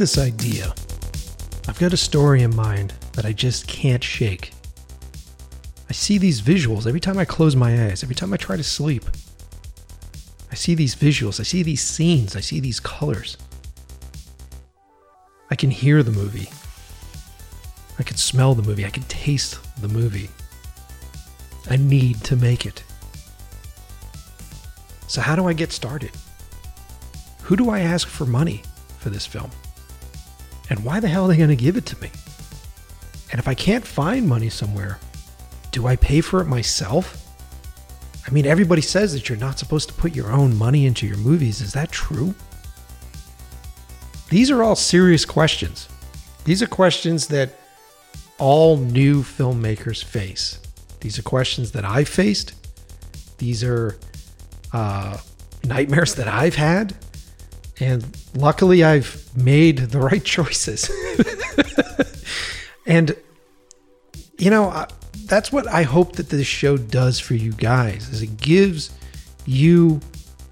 This idea. I've got a story in mind that I just can't shake. I see these visuals every time I close my eyes, every time I try to sleep. I see these visuals, I see these scenes, I see these colors. I can hear the movie. I can smell the movie. I can taste the movie. I need to make it. So, how do I get started? Who do I ask for money for this film? And why the hell are they going to give it to me? And if I can't find money somewhere, do I pay for it myself? I mean, everybody says that you're not supposed to put your own money into your movies. Is that true? These are all serious questions. These are questions that all new filmmakers face. These are questions that I faced. These are uh, nightmares that I've had. And luckily, I've made the right choices. and, you know, that's what I hope that this show does for you guys is it gives you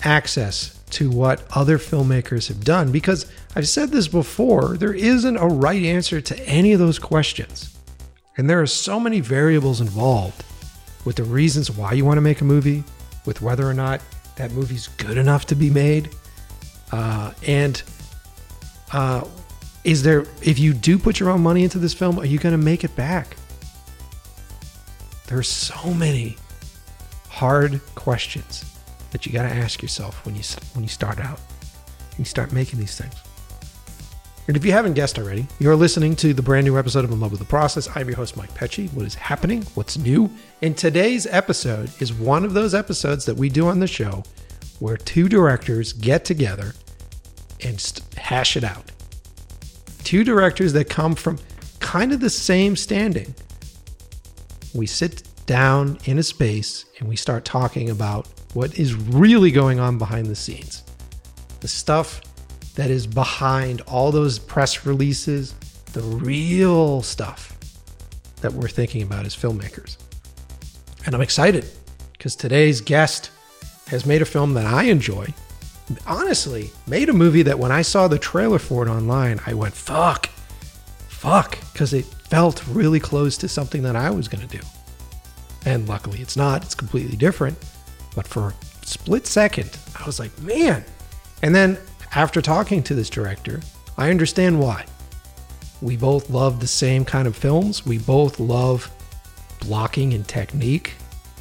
access to what other filmmakers have done because I've said this before, there isn't a right answer to any of those questions. And there are so many variables involved with the reasons why you want to make a movie, with whether or not that movie's good enough to be made. Uh, and uh, is there, if you do put your own money into this film, are you going to make it back? There's so many hard questions that you got to ask yourself when you when you start out. And you start making these things. And if you haven't guessed already, you're listening to the brand new episode of In Love with the Process. I'm your host, Mike Pecci. What is happening? What's new? And today's episode is one of those episodes that we do on the show where two directors get together and st- hash it out. Two directors that come from kind of the same standing. We sit down in a space and we start talking about what is really going on behind the scenes. The stuff that is behind all those press releases, the real stuff that we're thinking about as filmmakers. And I'm excited because today's guest has made a film that I enjoy. Honestly, made a movie that when I saw the trailer for it online, I went, fuck, fuck, because it felt really close to something that I was going to do. And luckily it's not, it's completely different. But for a split second, I was like, man. And then after talking to this director, I understand why. We both love the same kind of films. We both love blocking and technique.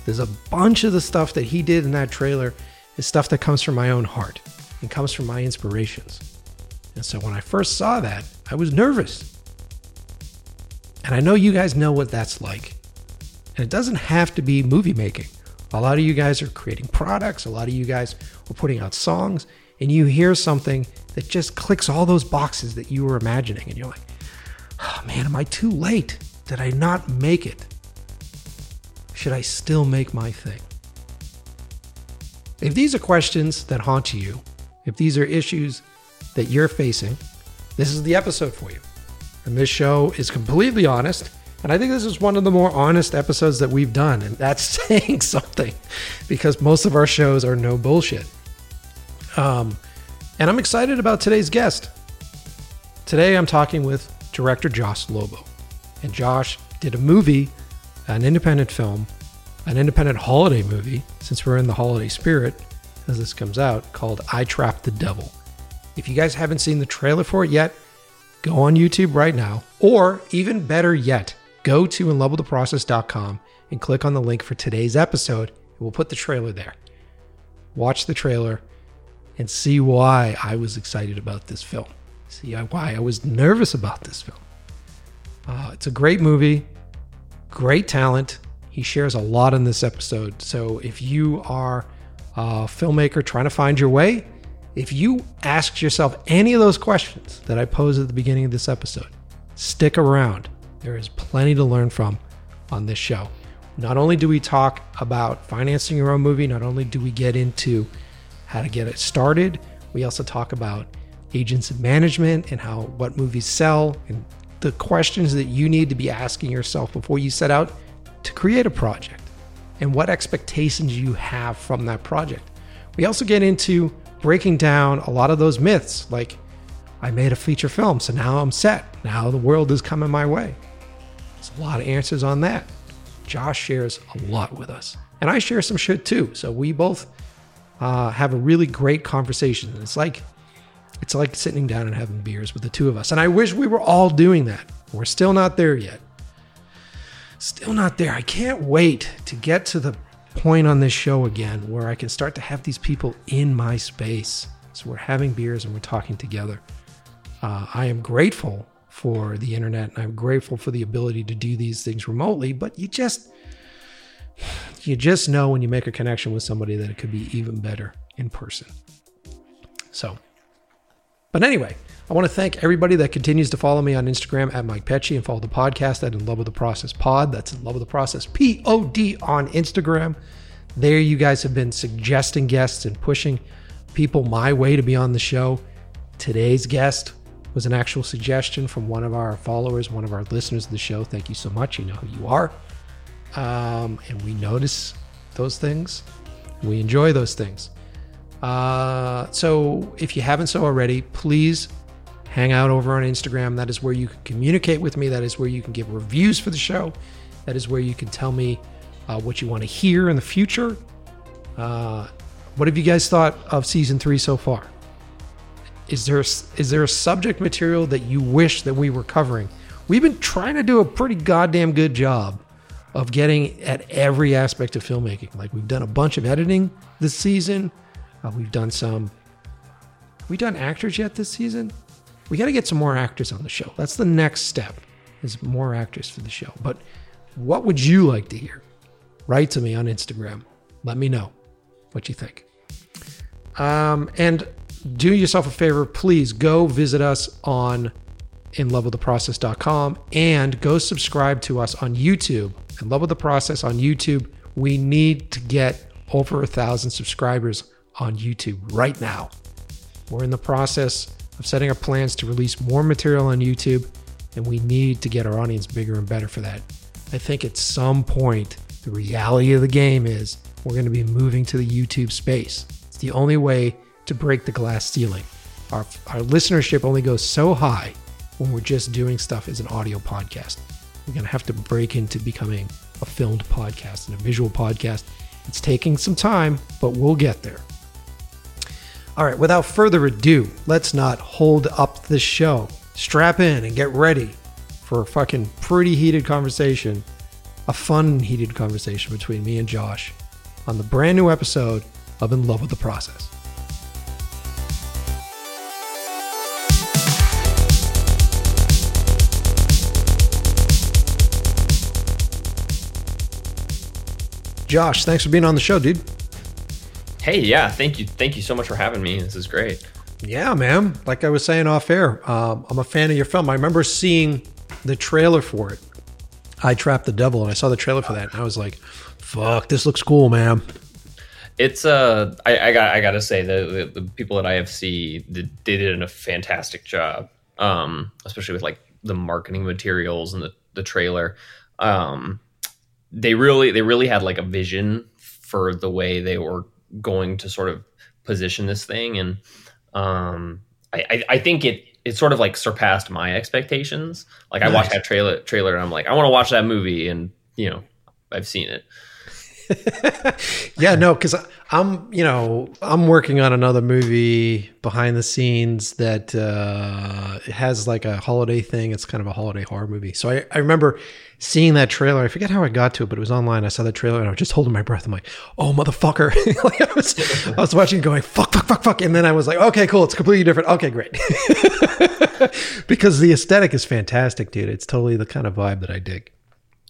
There's a bunch of the stuff that he did in that trailer is stuff that comes from my own heart and comes from my inspirations. And so when I first saw that, I was nervous. And I know you guys know what that's like. And it doesn't have to be movie making. A lot of you guys are creating products, a lot of you guys are putting out songs, and you hear something that just clicks all those boxes that you were imagining, and you're like, oh man, am I too late? Did I not make it? Should I still make my thing? If these are questions that haunt you, if these are issues that you're facing, this is the episode for you. And this show is completely honest. And I think this is one of the more honest episodes that we've done. And that's saying something because most of our shows are no bullshit. Um, and I'm excited about today's guest. Today I'm talking with director Josh Lobo. And Josh did a movie, an independent film, an independent holiday movie, since we're in the holiday spirit as this comes out, called I Trapped the Devil. If you guys haven't seen the trailer for it yet, go on YouTube right now. Or even better yet, go to inlovewiththeprocess.com and click on the link for today's episode. and We'll put the trailer there. Watch the trailer and see why I was excited about this film. See why I was nervous about this film. Uh, it's a great movie, great talent. He shares a lot in this episode. So if you are a filmmaker trying to find your way, if you asked yourself any of those questions that I posed at the beginning of this episode, stick around. There is plenty to learn from on this show. Not only do we talk about financing your own movie, not only do we get into how to get it started. We also talk about agents and management and how what movies sell and the questions that you need to be asking yourself before you set out to create a project and what expectations you have from that project. We also get into breaking down a lot of those myths like I made a feature film, so now I'm set. Now the world is coming my way. There's a lot of answers on that. Josh shares a lot with us, and I share some shit too. So we both uh, have a really great conversation. It's like it's like sitting down and having beers with the two of us. And I wish we were all doing that. We're still not there yet. Still not there. I can't wait to get to the point on this show again where I can start to have these people in my space. So we're having beers and we're talking together. Uh, I am grateful for the internet and I'm grateful for the ability to do these things remotely, but you just you just know when you make a connection with somebody that it could be even better in person. So, but anyway, I want to thank everybody that continues to follow me on Instagram at Mike Pecci and follow the podcast at In Love with the Process Pod. That's In Love with the Process P O D on Instagram. There, you guys have been suggesting guests and pushing people my way to be on the show. Today's guest was an actual suggestion from one of our followers, one of our listeners of the show. Thank you so much. You know who you are. Um, and we notice those things. We enjoy those things. Uh, so if you haven't so already, please hang out over on Instagram. That is where you can communicate with me. That is where you can give reviews for the show. That is where you can tell me uh, what you want to hear in the future. Uh, what have you guys thought of season three so far? Is there is there a subject material that you wish that we were covering? We've been trying to do a pretty goddamn good job of getting at every aspect of filmmaking. Like we've done a bunch of editing this season. Uh, we've done some. Have we done actors yet this season? We got to get some more actors on the show. That's the next step. Is more actors for the show. But what would you like to hear? Write to me on Instagram. Let me know what you think. Um, and do yourself a favor, please go visit us on inlovewiththeprocess.com and go subscribe to us on YouTube. In Love with the Process on YouTube. We need to get over a thousand subscribers on YouTube right now. We're in the process of setting up plans to release more material on YouTube, and we need to get our audience bigger and better for that. I think at some point, the reality of the game is we're going to be moving to the YouTube space. It's the only way to break the glass ceiling. Our, our listenership only goes so high when we're just doing stuff as an audio podcast. We're going to have to break into becoming a filmed podcast and a visual podcast. It's taking some time, but we'll get there. All right, without further ado, let's not hold up the show. Strap in and get ready for a fucking pretty heated conversation, a fun heated conversation between me and Josh on the brand new episode of In Love with the Process. Josh, thanks for being on the show, dude. Hey, yeah, thank you, thank you so much for having me. This is great. Yeah, man. Like I was saying off air, um, I'm a fan of your film. I remember seeing the trailer for it. I Trapped the Devil, and I saw the trailer for that, and I was like, "Fuck, this looks cool, man." It's uh, I, I got I gotta say the, the, the people at IFC did, they did a fantastic job, um, especially with like the marketing materials and the the trailer. Um, they really they really had like a vision for the way they were going to sort of position this thing and um I, I, I think it it sort of like surpassed my expectations. Like nice. I watched that trailer trailer and I'm like, I want to watch that movie and you know, I've seen it. yeah, no, because I'm, you know, I'm working on another movie behind the scenes that uh, has like a holiday thing. It's kind of a holiday horror movie. So I, I remember seeing that trailer. I forget how I got to it, but it was online. I saw the trailer and I was just holding my breath. I'm like, oh motherfucker! like I was, I was watching, going fuck, fuck, fuck, fuck, and then I was like, okay, cool, it's completely different. Okay, great. because the aesthetic is fantastic, dude. It's totally the kind of vibe that I dig.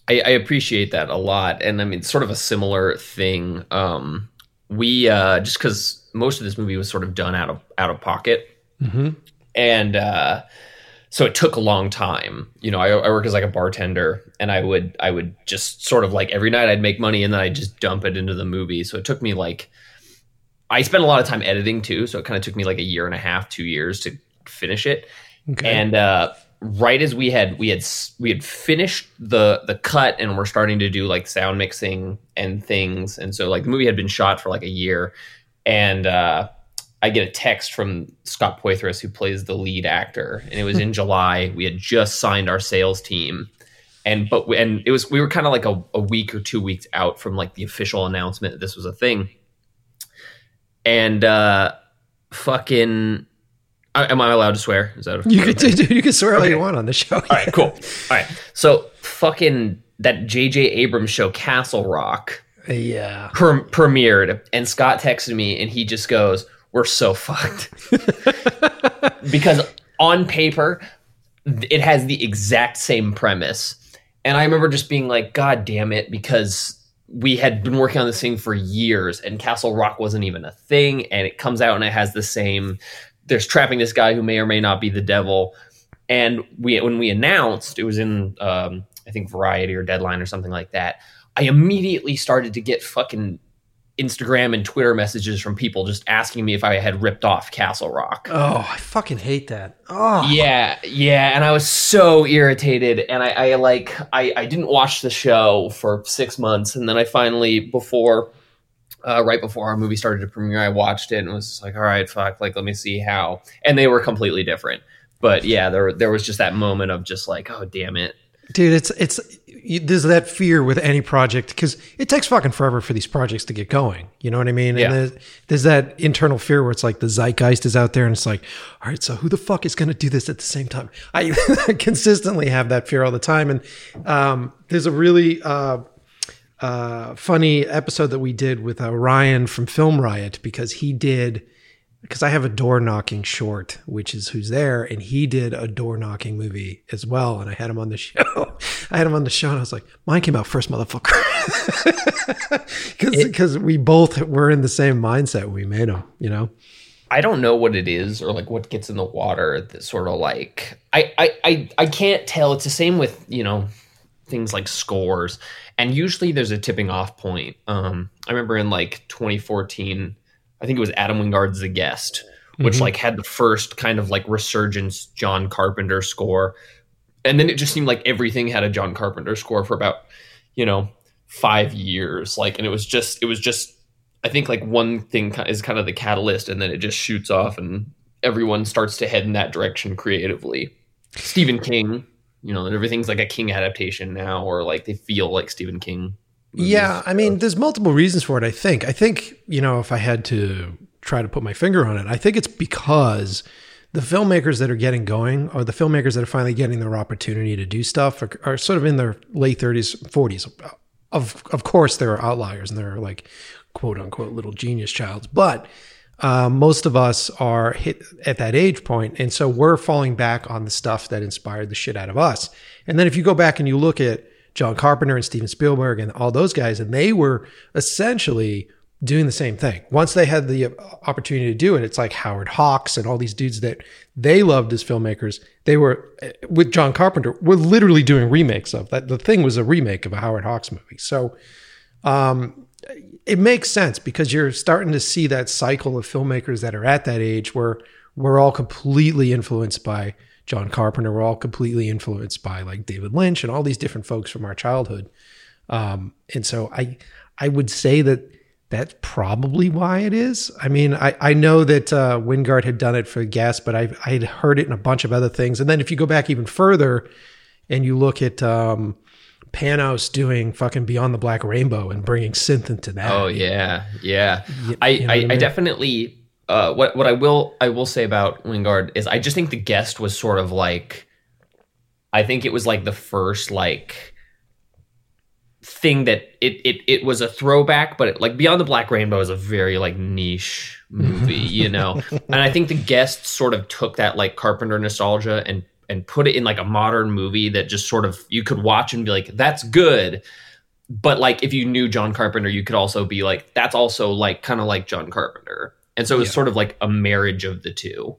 I, I, appreciate that a lot, and I mean, sort of a similar thing. Um, we uh, just because most of this movie was sort of done out of out of pocket, mm-hmm. and uh, so it took a long time. You know, I, I work as like a bartender, and I would I would just sort of like every night I'd make money, and then I'd just dump it into the movie. So it took me like I spent a lot of time editing too, so it kind of took me like a year and a half, two years to finish it. Okay. And uh, right as we had we had we had finished the the cut and we're starting to do like sound mixing and things and so like the movie had been shot for like a year and uh I get a text from Scott Poythress, who plays the lead actor, and it was in July. We had just signed our sales team, and but and it was we were kind of like a, a week or two weeks out from like the official announcement that this was a thing, and uh, fucking. uh, Am I allowed to swear? Is that You can you can swear all you want on the show. all right, cool. All right, so fucking that J.J. Abrams show, Castle Rock, Yeah. premiered, and Scott texted me, and he just goes, "We're so fucked," because on paper, it has the exact same premise, and I remember just being like, "God damn it," because we had been working on this thing for years, and Castle Rock wasn't even a thing, and it comes out and it has the same. There's trapping this guy who may or may not be the devil, and we when we announced it was in um, I think Variety or Deadline or something like that. I immediately started to get fucking Instagram and Twitter messages from people just asking me if I had ripped off Castle Rock. Oh, I fucking hate that. Oh. Yeah, yeah, and I was so irritated, and I, I like I, I didn't watch the show for six months, and then I finally before, uh, right before our movie started to premiere, I watched it and was just like, all right, fuck, like let me see how, and they were completely different. But yeah, there there was just that moment of just like, oh damn it, Dude, it's it's you- there's that fear with any project because it takes fucking forever for these projects to get going. You know what I mean? Yeah. And there's, there's that internal fear where it's like the zeitgeist is out there, and it's like, all right, so who the fuck is going to do this at the same time? I consistently have that fear all the time, and um, there's a really uh, uh, funny episode that we did with uh, Ryan from Film Riot because he did because I have a door knocking short, which is who's there, and he did a door knocking movie as well, and I had him on the show. I had him on the show, and I was like, "Mine came out first, motherfucker," because we both were in the same mindset when we made them. You know? I don't know what it is or like what gets in the water that sort of like I, I I I can't tell. It's the same with, you know, things like scores. And usually there's a tipping off point. Um I remember in like 2014, I think it was Adam Wingard's The Guest, which Mhm. like had the first kind of like resurgence John Carpenter score. And then it just seemed like everything had a John Carpenter score for about, you know, 5 years. Like and it was just it was just I think like one thing is kind of the catalyst, and then it just shoots off, and everyone starts to head in that direction creatively. Stephen King, you know, and everything's like a King adaptation now, or like they feel like Stephen King. movies. Yeah, I mean, there's multiple reasons for it. I think. I think you know, if I had to try to put my finger on it, I think it's because the filmmakers that are getting going, or the filmmakers that are finally getting their opportunity to do stuff, are, are sort of in their late 30s, 40s. Of of course, there are outliers, and there are like quote unquote little genius childs, but uh, most of us are hit at that age point, and so we're falling back on the stuff that inspired the shit out of us. And then if you go back and you look at John Carpenter and Steven Spielberg and all those guys, and they were essentially doing the same thing. Once they had the opportunity to do it, it's like Howard Hawks and all these dudes that they loved as filmmakers. They were with John Carpenter, were literally doing remakes of that. The thing was a remake of a Howard Hawks movie. So um, it makes sense because you're starting to see that cycle of filmmakers that are at that age where we're all completely influenced by John Carpenter. We're all completely influenced by like David Lynch and all these different folks from our childhood. Um, and so I, I would say that that's probably why it is. I mean, I, I know that uh, Wingard had done it for Guest, but I I had heard it in a bunch of other things. And then if you go back even further, and you look at um, Panos doing fucking Beyond the Black Rainbow and bringing synth into that. Oh yeah, yeah. You- I, you know I, I I definitely uh, what what I will I will say about Wingard is I just think the guest was sort of like I think it was like the first like thing that it it it was a throwback, but it, like Beyond the Black Rainbow is a very like niche movie, you know. and I think the guest sort of took that like Carpenter nostalgia and and put it in like a modern movie that just sort of you could watch and be like that's good but like if you knew John Carpenter, you could also be like, that's also like kind of like John Carpenter. And so it was Yeah. sort of like a marriage of the two.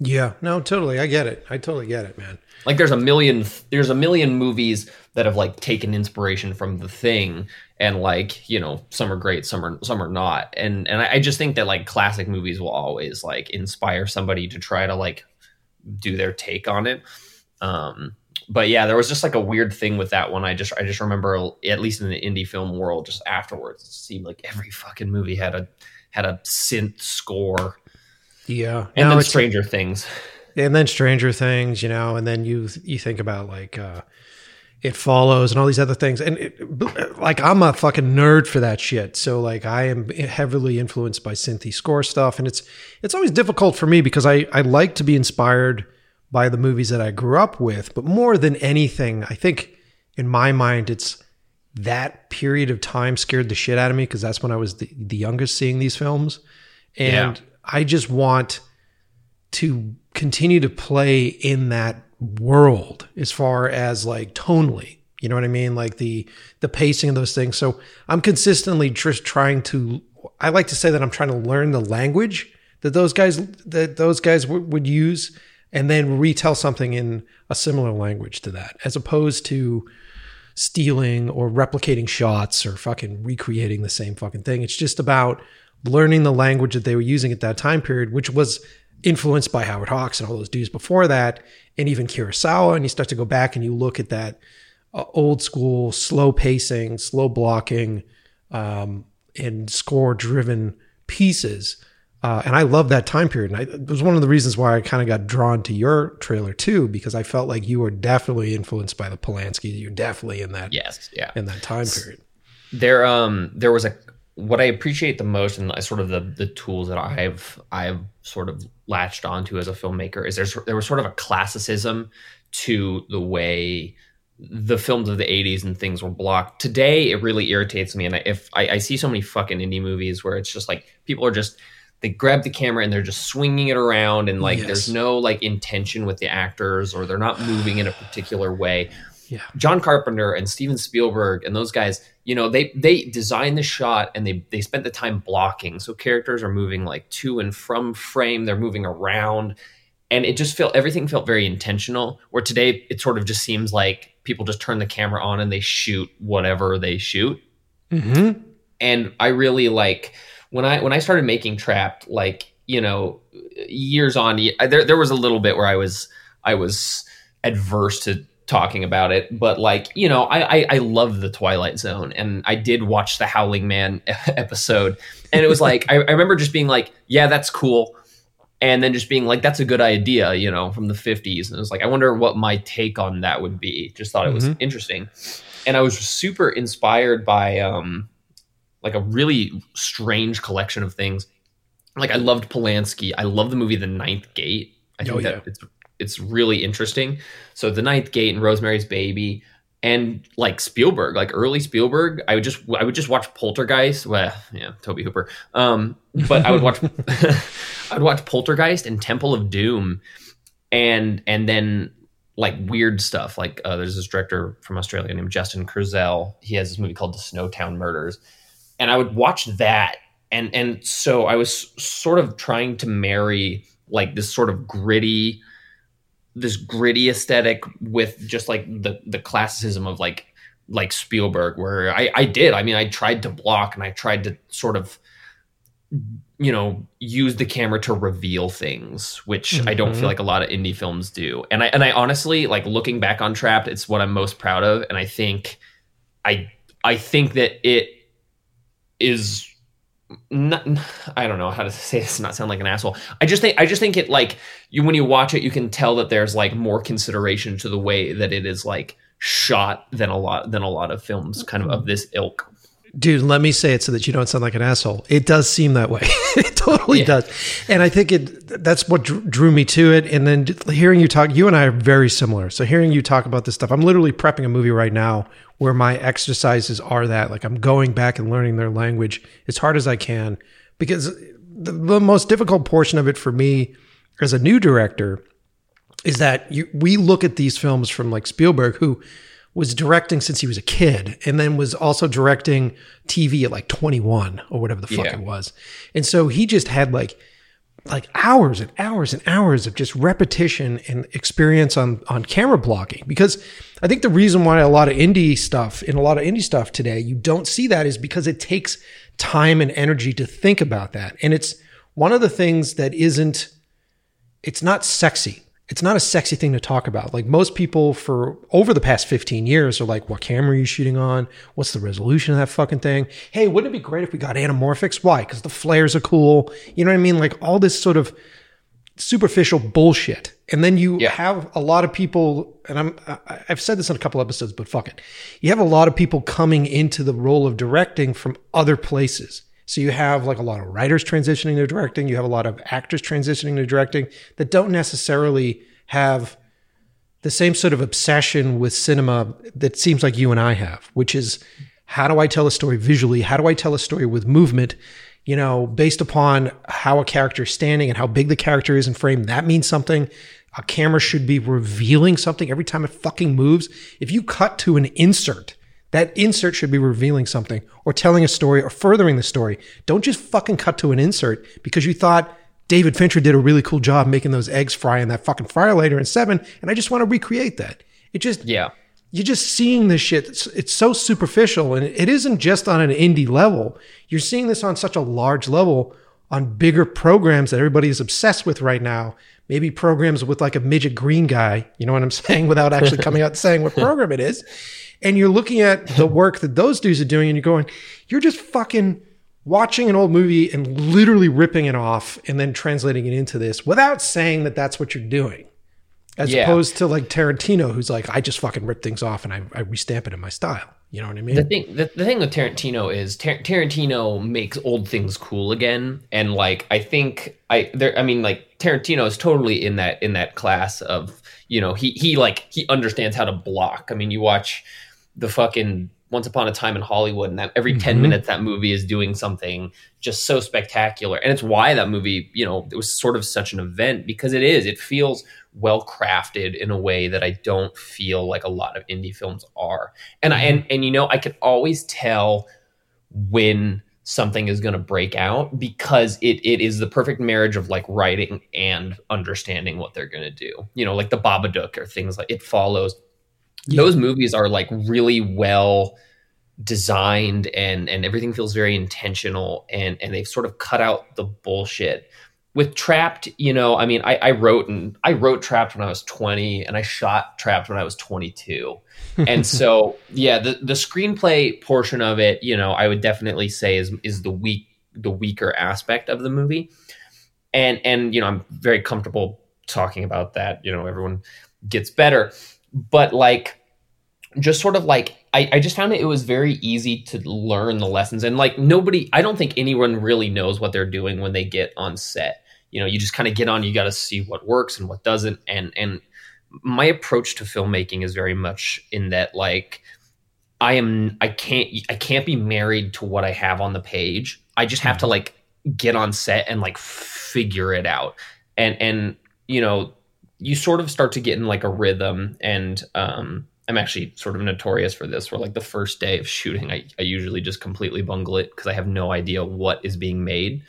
Yeah, no, totally. I get it. I totally get it, man. Like there's a million there's a million movies that have like taken inspiration from the thing and like, you know, some are great, some are some are not. And and I, I just think that like classic movies will always like inspire somebody to try to like do their take on it. Um but yeah, there was just like a weird thing with that one. I just I just remember at least in the indie film world, just afterwards, it seemed like every fucking movie had a had a synth score. Yeah. and No, then Stranger Things. and then Stranger Things, you know, and then you you think about like uh it follows and all these other things. And it, like i'm a fucking nerd for that shit. So like i am heavily influenced by synthy score stuff. And it's it's always difficult for me because i i like to be inspired by the movies that i grew up with. But more than anything i think in my mind it's that period of time scared the shit out of me because that's when i was the, the youngest seeing these films. And Yeah. i just want to continue to play in that world as far as like tonally you know what i mean? Like the the pacing of those things. So i'm consistently just trying to i like to say that i'm trying to learn the language that those guys that those guys w- would use and then retell something in a similar language to that as opposed to stealing or replicating shots or fucking recreating the same fucking thing. It's just about learning the language that they were using at that time period which was influenced by Howard Hawks and all those dudes before that, and even Kurosawa. And you start to go back and you look at that uh, old school, slow pacing, slow blocking, um, and score driven pieces. Uh, and I love that time period. And I, it was one of the reasons why I kind of got drawn to your trailer too, because I felt like you were definitely influenced by the Polanski. You're definitely in that Yes, yeah. in that time period. there um there was a what I appreciate the most and I sort of the the tools that I've I've sort of latched onto as a filmmaker is there's there was sort of a classicism to the way the films of the 80s and things were blocked. Today it really irritates me and I, if I, I see so many fucking indie movies where it's just like people are just they grab the camera and they're just swinging it around and like Yes. there's no like intention with the actors or they're not moving in a particular way. Yeah. John Carpenter and Steven Spielberg and those guys, you know, they they designed the shot and they they spent the time blocking. So characters are moving like to and from frame, they're moving around. And it just felt everything felt very intentional. Where today it sort of just seems like people just turn the camera on and they shoot whatever they shoot Mm-hmm. and I really like when I when I started making Trapped, like you know, years on, there there was a little bit where I was I was adverse to talking about it, but like you know, I I, I love the Twilight Zone, and I did watch the Howling Man episode, and it was like I, I remember just being like, yeah, that's cool. And then just being like, that's a good idea, you know, from the 50s. And it was like, I wonder what my take on that would be. Just thought it was Mhm. interesting. And I was super inspired by um, like a really strange collection of things. Like I loved Polanski. I love the movie The Ninth Gate. I think Oh, that yeah. it's it's really interesting. So The Ninth Gate and Rosemary's Baby and like Spielberg, like early Spielberg, I would just I would just watch Poltergeist. Well, yeah, Tobe Hooper. Um, but I would watch I'd watch Poltergeist and Temple of Doom, and and then like weird stuff. Like uh, there's this director from Australia named Justin Kurzel. He has this movie called The Snowtown Murders, and I would watch that. And and so I was sort of trying to marry like this sort of gritty, this gritty aesthetic with just like the the classicism of like like Spielberg, where I I did. I mean, I tried to block and I tried to sort of you know use the camera to reveal things which i don't feel mm-hmm. like a lot of indie films do. And i and i honestly like looking back on trapped it's what i'm most proud of. And i think i i think that it is not, I don't know how to say this, not sound like an asshole. I just think I just think it like you when you watch it, you can tell that there's like more consideration to the way that it is like shot than a lot than a lot of films kind of of this ilk. Dude, let me say it so that you don't sound like an asshole. It does seem that way. it totally Yeah. does. And I think it that's what drew me to it. And then hearing you talk, you and I are very similar. So hearing you talk about this stuff, I'm literally prepping a movie right now where my exercises are that. Like I'm going back and learning their language as hard as I can because the, the most difficult portion of it for me as a new director is that you, we look at these films from like Spielberg, who was directing since he was a kid, and then was also directing TV at like 21 or whatever the fuck Yeah. it was. And so he just had like like hours and hours and hours of just repetition and experience on on camera blocking. Because I think the reason why a lot of indie stuff in a lot of indie stuff today you don't see that is because it takes time and energy to think about that. And it's one of the things that isn't it's not sexy it's not a sexy thing to talk about. Like most people for over the past 15 years are like, what camera are you shooting on? What's the resolution of that fucking thing? Hey, wouldn't it be great if we got anamorphics? Why? Because the flares are cool. You know what I mean? Like all this sort of superficial bullshit. And then you yeah. have a lot of people, and I'm I've said this in a couple episodes, but fuck it. You have a lot of people coming into the role of directing from other places. So you have like a lot of writers transitioning to directing, you have a lot of actors transitioning to directing that don't necessarily have the same sort of obsession with cinema that seems like you and I have, which is how do I tell a story visually? How do I tell a story with movement? You know, based upon how a character is standing and how big the character is in frame, that means something. A camera should be revealing something every time it fucking moves. If you cut to an insert that insert should be revealing something or telling a story or furthering the story. Don't just fucking cut to an insert because you thought David Fincher did a really cool job making those eggs fry in that fucking fryer later in seven, and I just want to recreate that. It just yeah. You're just seeing this shit. It's, it's so superficial, and it isn't just on an indie level. You're seeing this on such a large level on bigger programs that everybody is obsessed with right now. Maybe programs with like a midget green guy, you know what I'm saying, without actually coming out and saying what program it is and you're looking at the work that those dudes are doing and you're going, you're just fucking watching an old movie and literally ripping it off and then translating it into this without saying that that's what you're doing. As yeah. opposed to like Tarantino, who's like, I just fucking rip things off and I, I restamp it in my style. You know what I mean? The thing, the, the thing with Tarantino is Tar- Tarantino makes old things cool again, and like I think I there, I mean like Tarantino is totally in that in that class of you know he he like he understands how to block. I mean, you watch the fucking once Upon a Time in Hollywood, and that every 10 mm-hmm. minutes that movie is doing something just so spectacular. And it's why that movie, you know, it was sort of such an event because it is. It feels well crafted in a way that I don't feel like a lot of indie films are. And mm-hmm. I and and you know, I can always tell when something is going to break out because it it is the perfect marriage of like writing and understanding what they're going to do. You know, like the Babadook or things like it follows yeah. those movies are like really well designed and and everything feels very intentional and and they've sort of cut out the bullshit. With trapped you know i mean i i wrote and i wrote trapped when i was 20 and i shot trapped when i was 22 and so yeah the the screenplay portion of it you know i would definitely say is is the weak the weaker aspect of the movie. And and you know i'm very comfortable talking about that you know everyone gets better but like just sort of like I, I just found it, it was very easy to learn the lessons. And like nobody i don't think anyone really knows what they're doing when they get on set. You know you just kind of get on you got to see what works and what doesn't. And and my approach to filmmaking is very much in that like i am i can't i can't be married to what i have on the page. I just have to mm-hmm. like get on set and like figure it out. And and you know you sort of start to get in like a rhythm and um I'm actually sort of notorious for this where like the first day of shooting I, I usually just completely bungle it because I have no idea what is being made.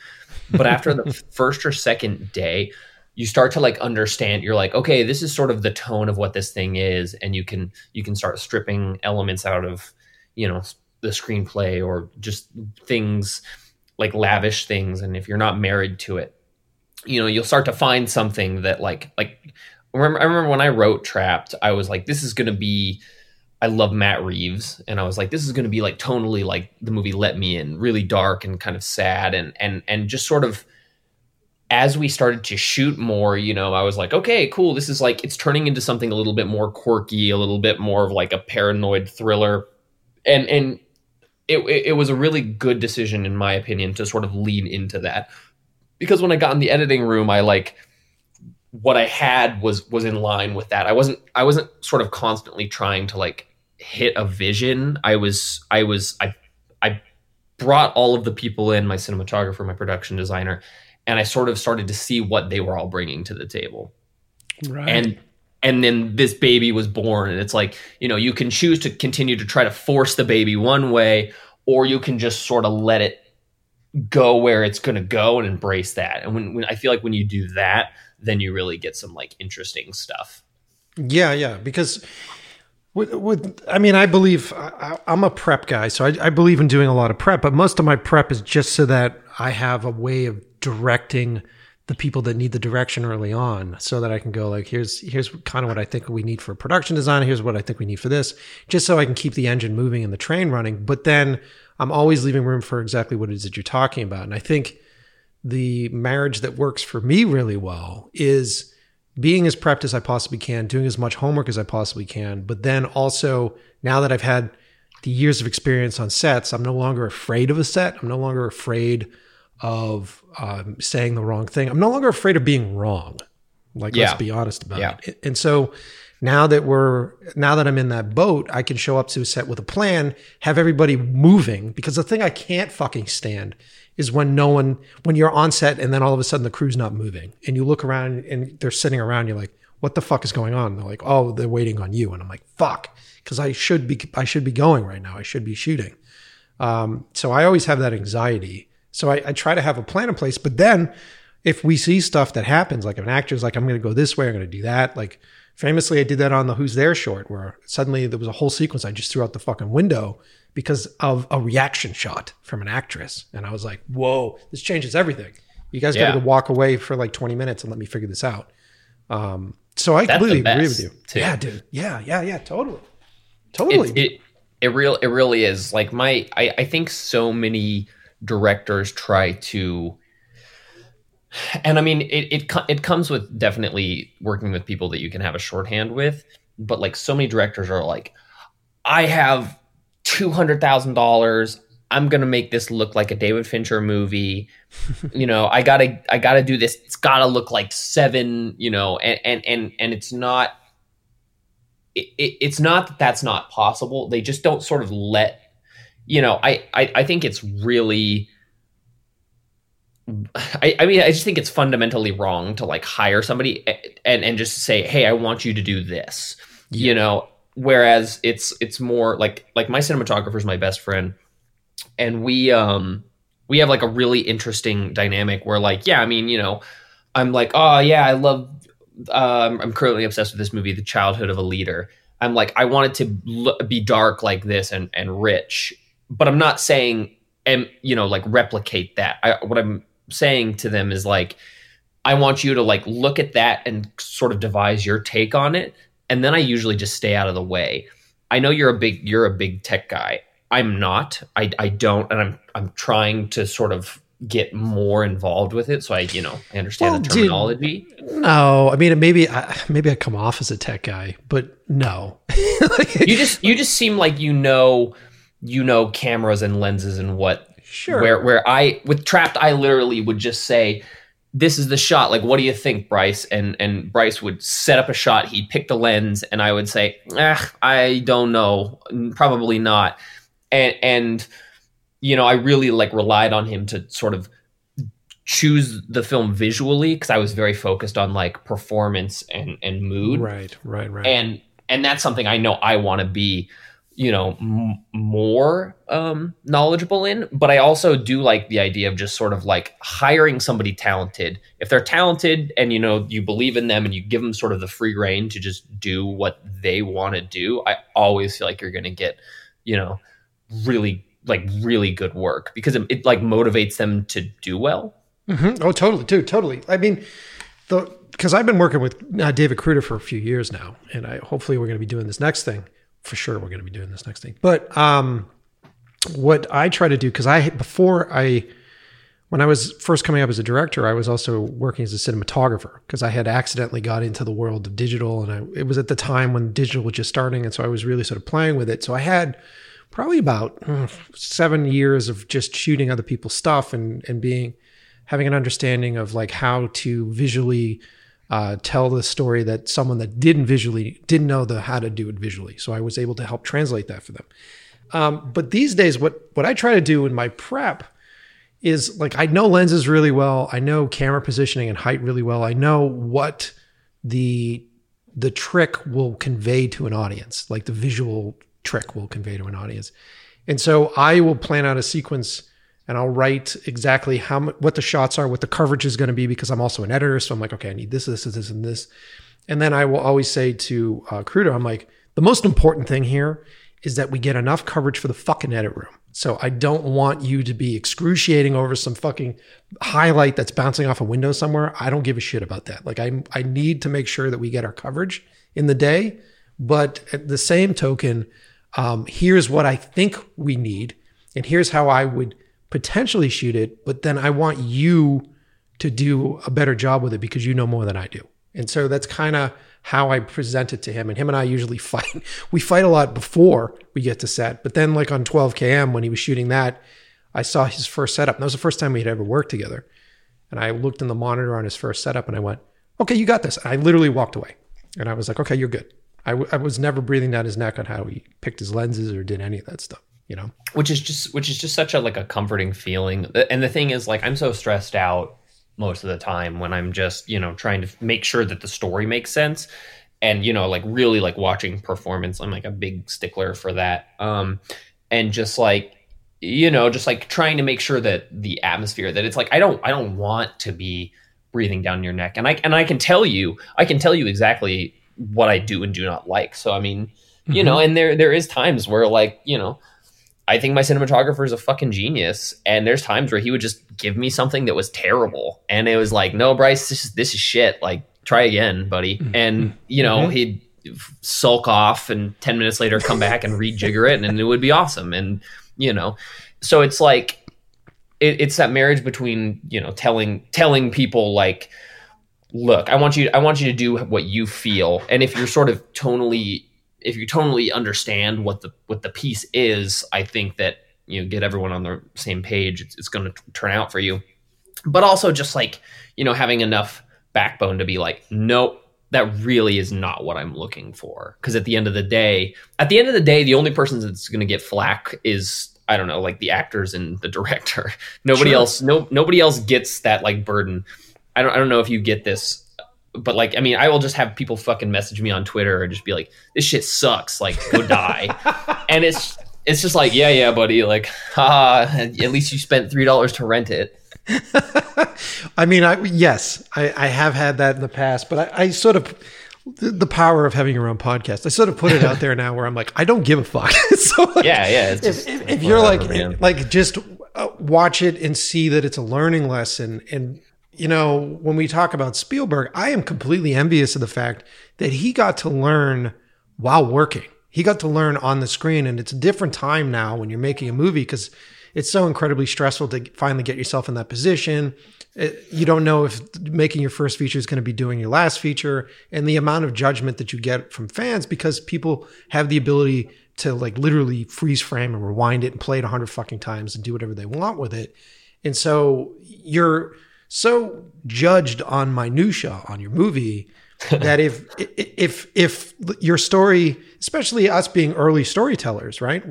But after the first or second day, you start to like understand you're like okay this is sort of the tone of what this thing is and you can you can start stripping elements out of you know the screenplay or just things like lavish things and if you're not married to it you know you'll start to find something that like like I remember when I wrote Trapped, I was like, this is to be. I love Matt Reeves, and I was like, this is going to be like tonally like the movie Let Me In, really dark and kind of sad, and and and just sort of as we started to shoot more, you know, I was like, okay, cool. This is like it's turning into something a little bit more quirky, a little bit more of like a paranoid thriller, and and it it was a really good decision in my opinion to sort of lean into that because when I got in the editing room, I like what I had was was in line with that. I wasn't I wasn't sort of constantly trying to like hit a vision. I was I was I I brought all of the people in, my cinematographer, my production designer, and I sort of started to see what they were all bringing to the table. Right. And and then this baby was born and it's like, you know, you can choose to continue to try to force the baby one way or you can just sort of let it go where it's going to go and embrace that. And when, when I feel like when you do that, then you really get some like interesting stuff. Yeah, yeah, because with, with I mean, I believe I, am a prep guy, so I, I believe in doing a lot of prep. But most of my prep is just so that I have a way of directing the people that need the direction early on so that I can go like here's here's kind of what I think we need for production design here's what I think we need for this just so I can keep the engine moving and the train running but then I'm always leaving room for exactly what it is that you're talking about and I think the marriage that works for me really well is being as prepped as I possibly can doing as much homework as I possibly can but then also now that I've had the years of experience on sets I'm no longer afraid of a set I'm no longer afraid of um, saying the wrong thing. I'm no longer afraid of being wrong. Like, yeah. let's be honest about yeah. it. And so now that we're, now that I'm in that boat, I can show up to a set with a plan, have everybody moving. Because the thing I can't fucking stand is when no one, when you're on set and then all of a sudden the crew's not moving and you look around and they're sitting around, you're like, what the fuck is going on? And they're like, oh, they're waiting on you. And I'm like, fuck, because I should be, I should be going right now. I should be shooting. Um, so I always have that anxiety so I, I try to have a plan in place. But then if we see stuff that happens, like if an actor's like, I'm going to go this way, I'm going to do that. Like famously, I did that on the Who's There short where suddenly there was a whole sequence I just threw out the fucking window because of a reaction shot from an actress. And I was like, whoa, this changes everything. You guys yeah. got to walk away for like 20 minutes and let me figure this out. Um, so I That's completely agree with you. Too. Yeah, dude. Yeah, yeah, yeah. Totally. Totally. It, it, it real it really is like my I, I think so many directors try to and I mean it, it it comes with definitely working with people that you can have a shorthand with, but like so many directors are like, I have two hundred thousand dollars. I'm gonna make this look like a David Fincher movie. you know, I gotta I gotta do this. It's gotta look like seven. You know, and and and and it's not. It, it, it's not that that's not possible. They just don't sort of let you know, I, I, I think it's really. I, I mean, I just think it's fundamentally wrong to like hire somebody and and just say, "Hey, I want you to do this," yeah. you know. Whereas it's it's more like like my cinematographer is my best friend, and we um we have like a really interesting dynamic where like yeah, I mean, you know, I'm like, oh yeah, I love. Um, I'm currently obsessed with this movie, The Childhood of a Leader. I'm like, I want it to look, be dark like this and and rich, but I'm not saying and you know like replicate that. I, what I'm saying to them is like I want you to like look at that and sort of devise your take on it and then I usually just stay out of the way. I know you're a big you're a big tech guy. I'm not. I I don't and I'm I'm trying to sort of get more involved with it so I, you know, I understand well, the terminology. Dude, no, I mean maybe I, maybe I come off as a tech guy, but no. you just you just seem like you know you know cameras and lenses and what sure. Where where I with trapped I literally would just say this is the shot. Like what do you think Bryce? And and Bryce would set up a shot. He'd pick the lens and I would say eh, I don't know. Probably not. And and you know I really like relied on him to sort of choose the film visually because I was very focused on like performance and and mood. Right right right. And and that's something I know I want to be you know m- more um, knowledgeable in but i also do like the idea of just sort of like hiring somebody talented. If they're talented and you know you believe in them and you give them sort of the free reign to just do what they want to do i always feel like you're going to get you know really like really good work because it, it like motivates them to do well. Mm-hmm. oh totally dude totally. I mean the because i've been working with uh, david Kruder for a few years now and i hopefully we're going to be doing this next thing for sure we're going to be doing this next thing. But um, what I try to do because I before I when I was first coming up as a director, I was also working as a cinematographer because I had accidentally got into the world of digital, and I, it was at the time when digital was just starting, and so I was really sort of playing with it. So I had probably about mm, seven years of just shooting other people's stuff and and being having an understanding of like how to visually uh, tell the story that someone that didn't visually didn't know the how to do it visually. So I was able to help translate that for them. Um, but these days, what what I try to do in my prep is like I know lenses really well. I know camera positioning and height really well. I know what the the trick will convey to an audience, like the visual trick will convey to an audience. And so I will plan out a sequence and I'll write exactly how what the shots are, what the coverage is going to be, because I'm also an editor. So I'm like, okay, I need this, this, this, and this. And then I will always say to uh, Kruder, I'm like, the most important thing here is that we get enough coverage for the fucking edit room. So I don't want you to be excruciating over some fucking highlight that's bouncing off a window somewhere. I don't give a shit about that. Like I I need to make sure that we get our coverage in the day, but at the same token, um, here's what I think we need, and here's how I would potentially shoot it. But then I want you to do a better job with it because you know more than I do. And so that's kind of how I present it to him. And him and I usually fight. We fight a lot before we get to set. But then, like on 12 KM, when he was shooting that, I saw his first setup. And that was the first time we had ever worked together. And I looked in the monitor on his first setup and I went, okay, you got this. And I literally walked away. And I was like, okay, you're good. I, w- I was never breathing down his neck on how he picked his lenses or did any of that stuff you know? Which is just which is just such a like a comforting feeling. And the thing is like i'm so stressed out most of the time when i'm just you know trying to make sure that the story makes sense and you know like really like watching performance. I'm like a big stickler for that. Um and just like you know just like trying to make sure that the atmosphere that it's like i don't i don't want to be breathing down your neck. And i and i can tell you i can tell you exactly what i do and do not like. So i mean you mm-hmm. know and there there is times where like you know I think my cinematographer is a fucking genius. And there's times where he would just give me something that was terrible. And it was like, no, Bryce, this is, this is shit. Like, try again, buddy. Mm-hmm. And, you know, mm-hmm. he'd sulk off and 10 minutes later come back and rejigger it and it would be awesome. And, you know, so it's like, it, it's that marriage between, you know, telling, telling people like, look, I want you, I want you to do what you feel. And if you're sort of tonally, if you totally understand what the, what the piece is, I think that, you know, get everyone on the same page, it's, it's going to turn out for you. But also just like, you know, having enough, backbone to be like, nope, that really is not what I'm looking for. Because at the end of the day, at the end of the day, the only person that's going to get flack is I don't know, like the actors and the director. Nobody sure. else, no, nobody else gets that like burden. I don't, I don't know if you get this, but like, I mean, I will just have people fucking message me on Twitter and just be like, "This shit sucks. Like, go die." and it's, it's just like, yeah, yeah, buddy. Like, ha, at least you spent three dollars to rent it. I mean, I yes, I, I, have had that in the past, but I, I sort of the power of having your own podcast. I sort of put it out there now, where I'm like, I don't give a fuck. so like, yeah, yeah. Just, if, if, if you're like, man. like, just uh, watch it and see that it's a learning lesson. And you know, when we talk about Spielberg, I am completely envious of the fact that he got to learn while working. He got to learn on the screen, and it's a different time now when you're making a movie because it's so incredibly stressful to finally get yourself in that position. It, you don't know if making your first feature is going to be doing your last feature, and the amount of judgment that you get from fans because people have the ability to like literally freeze frame and rewind it and play it a hundred fucking times and do whatever they want with it. And so you're so judged on minutia on your movie that if if if your story, especially us being early storytellers, right?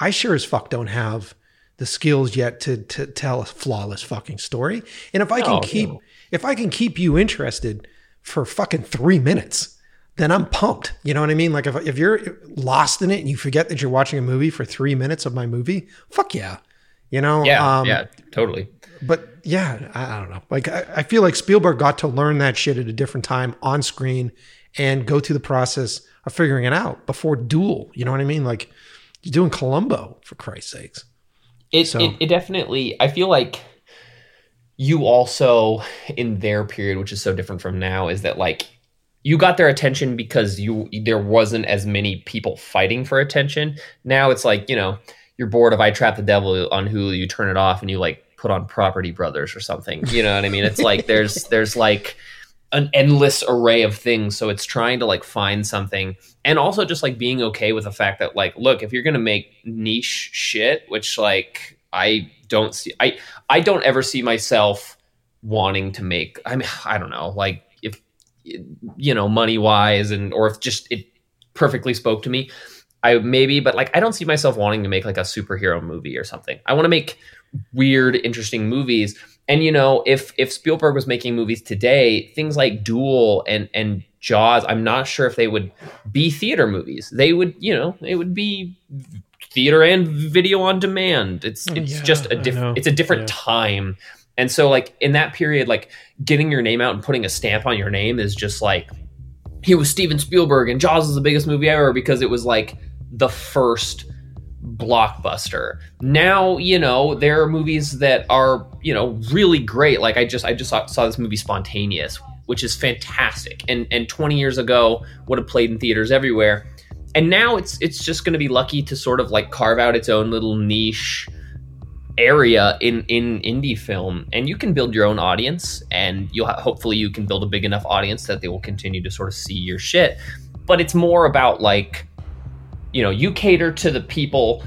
I sure as fuck don't have the skills yet to to tell a flawless fucking story. And if I can oh, keep no. if I can keep you interested for fucking three minutes, then I'm pumped. You know what I mean? Like if if you're lost in it and you forget that you're watching a movie for three minutes of my movie, fuck yeah. You know? Yeah, um, yeah, totally. But yeah, I, I don't know. Like I, I feel like Spielberg got to learn that shit at a different time on screen and go through the process of figuring it out before Duel. You know what I mean? Like you're doing Columbo for Christ's sakes. It, so. it, it definitely. I feel like you also in their period, which is so different from now, is that like you got their attention because you there wasn't as many people fighting for attention. Now it's like you know you're bored of I Trap the Devil on Hulu, you turn it off and you like put on Property Brothers or something. You know what I mean? It's like there's there's like an endless array of things so it's trying to like find something and also just like being okay with the fact that like look if you're gonna make niche shit which like i don't see i i don't ever see myself wanting to make i mean i don't know like if you know money wise and or if just it perfectly spoke to me i maybe but like i don't see myself wanting to make like a superhero movie or something i want to make weird interesting movies and you know, if if Spielberg was making movies today, things like Duel and and Jaws, I'm not sure if they would be theater movies. They would, you know, it would be theater and video on demand. It's oh, it's yeah, just a different it's a different yeah. time. And so like in that period, like getting your name out and putting a stamp on your name is just like he was Steven Spielberg and Jaws is the biggest movie ever because it was like the first blockbuster. Now, you know, there are movies that are, you know, really great. Like I just I just saw, saw this movie Spontaneous, which is fantastic. And and 20 years ago would have played in theaters everywhere. And now it's it's just going to be lucky to sort of like carve out its own little niche area in in indie film and you can build your own audience and you'll ha- hopefully you can build a big enough audience that they will continue to sort of see your shit but it's more about like you know you cater to the people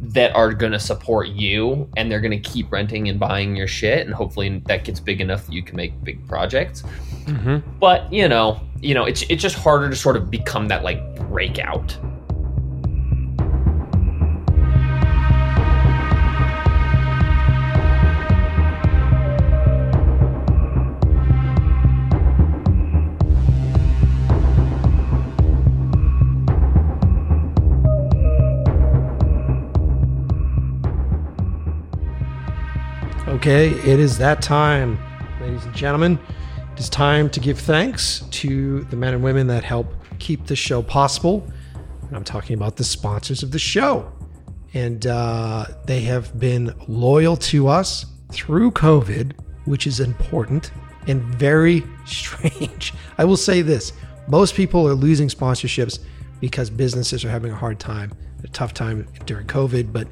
that are going to support you and they're going to keep renting and buying your shit and hopefully that gets big enough that you can make big projects mm-hmm. but you know you know it's it's just harder to sort of become that like breakout Okay, it is that time, ladies and gentlemen. It is time to give thanks to the men and women that help keep the show possible. And I'm talking about the sponsors of the show. And uh, they have been loyal to us through COVID, which is important and very strange. I will say this most people are losing sponsorships because businesses are having a hard time, a tough time during COVID. But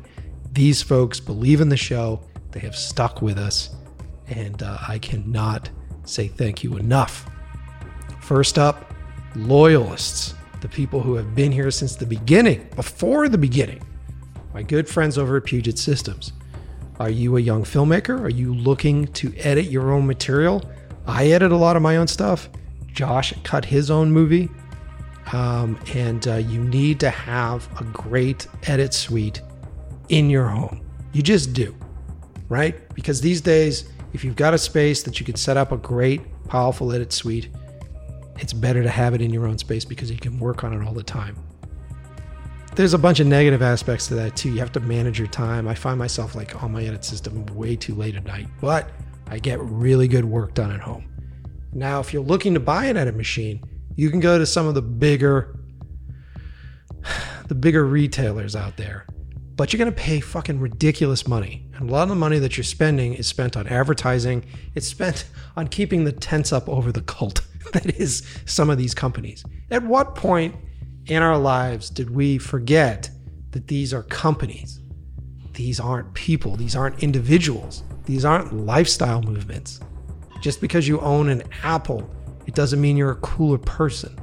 these folks believe in the show they have stuck with us, and uh, I cannot say thank you enough. First up, loyalists, the people who have been here since the beginning, before the beginning. My good friends over at Puget Systems. Are you a young filmmaker? Are you looking to edit your own material? I edit a lot of my own stuff. Josh cut his own movie. Um, and uh, you need to have a great edit suite in your home. You just do right? Because these days, if you've got a space that you can set up a great, powerful edit suite, it's better to have it in your own space because you can work on it all the time. There's a bunch of negative aspects to that too. You have to manage your time. I find myself like on my edit system way too late at night, but I get really good work done at home. Now, if you're looking to buy an edit machine, you can go to some of the bigger the bigger retailers out there but you're going to pay fucking ridiculous money. And a lot of the money that you're spending is spent on advertising. It's spent on keeping the tents up over the cult that is some of these companies. At what point in our lives did we forget that these are companies? These aren't people, these aren't individuals, these aren't lifestyle movements. Just because you own an Apple, it doesn't mean you're a cooler person,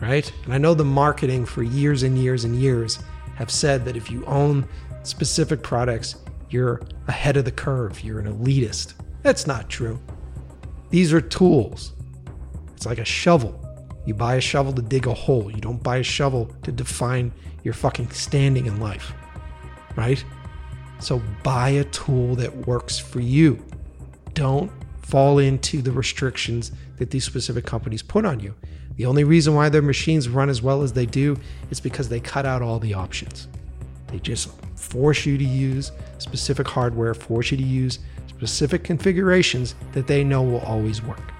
right? And I know the marketing for years and years and years have said that if you own specific products, you're ahead of the curve, you're an elitist. That's not true. These are tools. It's like a shovel. You buy a shovel to dig a hole. You don't buy a shovel to define your fucking standing in life. Right? So buy a tool that works for you. Don't fall into the restrictions that these specific companies put on you. The only reason why their machines run as well as they do is because they cut out all the options. They just force you to use specific hardware, force you to use specific configurations that they know will always work.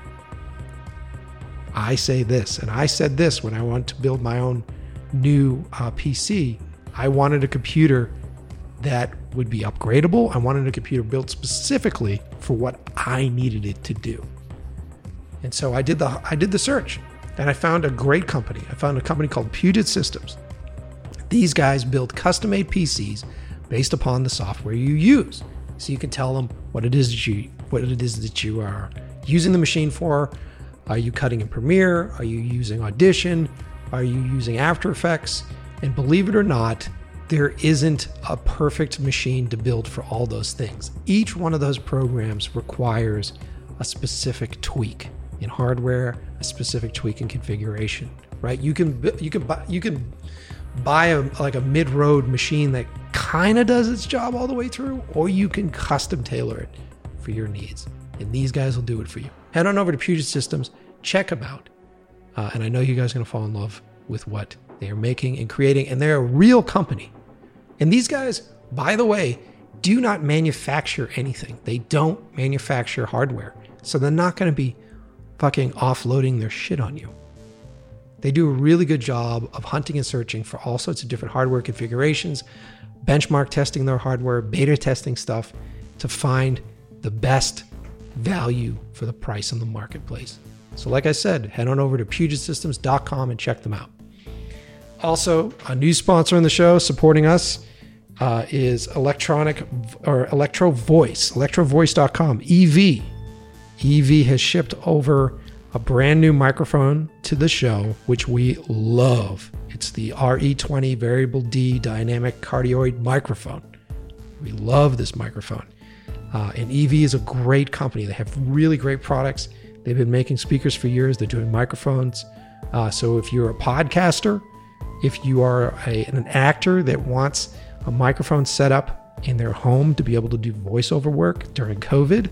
I say this, and I said this when I wanted to build my own new uh, PC. I wanted a computer that would be upgradable. I wanted a computer built specifically for what I needed it to do. And so I did the I did the search and I found a great company. I found a company called Puget Systems. These guys build custom made PCs based upon the software you use. So you can tell them what it is that you what it is that you are using the machine for. Are you cutting in Premiere? Are you using Audition? Are you using After Effects? And believe it or not, there isn't a perfect machine to build for all those things. Each one of those programs requires a specific tweak in hardware, a specific tweak and configuration, right? You can you can buy you can buy a like a mid-road machine that kind of does its job all the way through, or you can custom tailor it for your needs. And these guys will do it for you. Head on over to Puget Systems, check them out, uh, and I know you guys are gonna fall in love with what they are making and creating, and they're a real company. And these guys, by the way, do not manufacture anything. They don't manufacture hardware. So they're not going to be fucking offloading their shit on you. They do a really good job of hunting and searching for all sorts of different hardware configurations, benchmark testing their hardware, beta testing stuff to find the best value for the price in the marketplace. So, like I said, head on over to PugetSystems.com and check them out. Also, a new sponsor in the show supporting us uh, is electronic or electro voice electrovoice.com ev ev has shipped over a brand new microphone to the show which we love. It's the re20 variable d dynamic cardioid microphone. We love this microphone. Uh, and ev is a great company. They have really great products. They've been making speakers for years. They're doing microphones. Uh, so if you're a podcaster if you are a, an actor that wants a microphone set up in their home to be able to do voiceover work during COVID,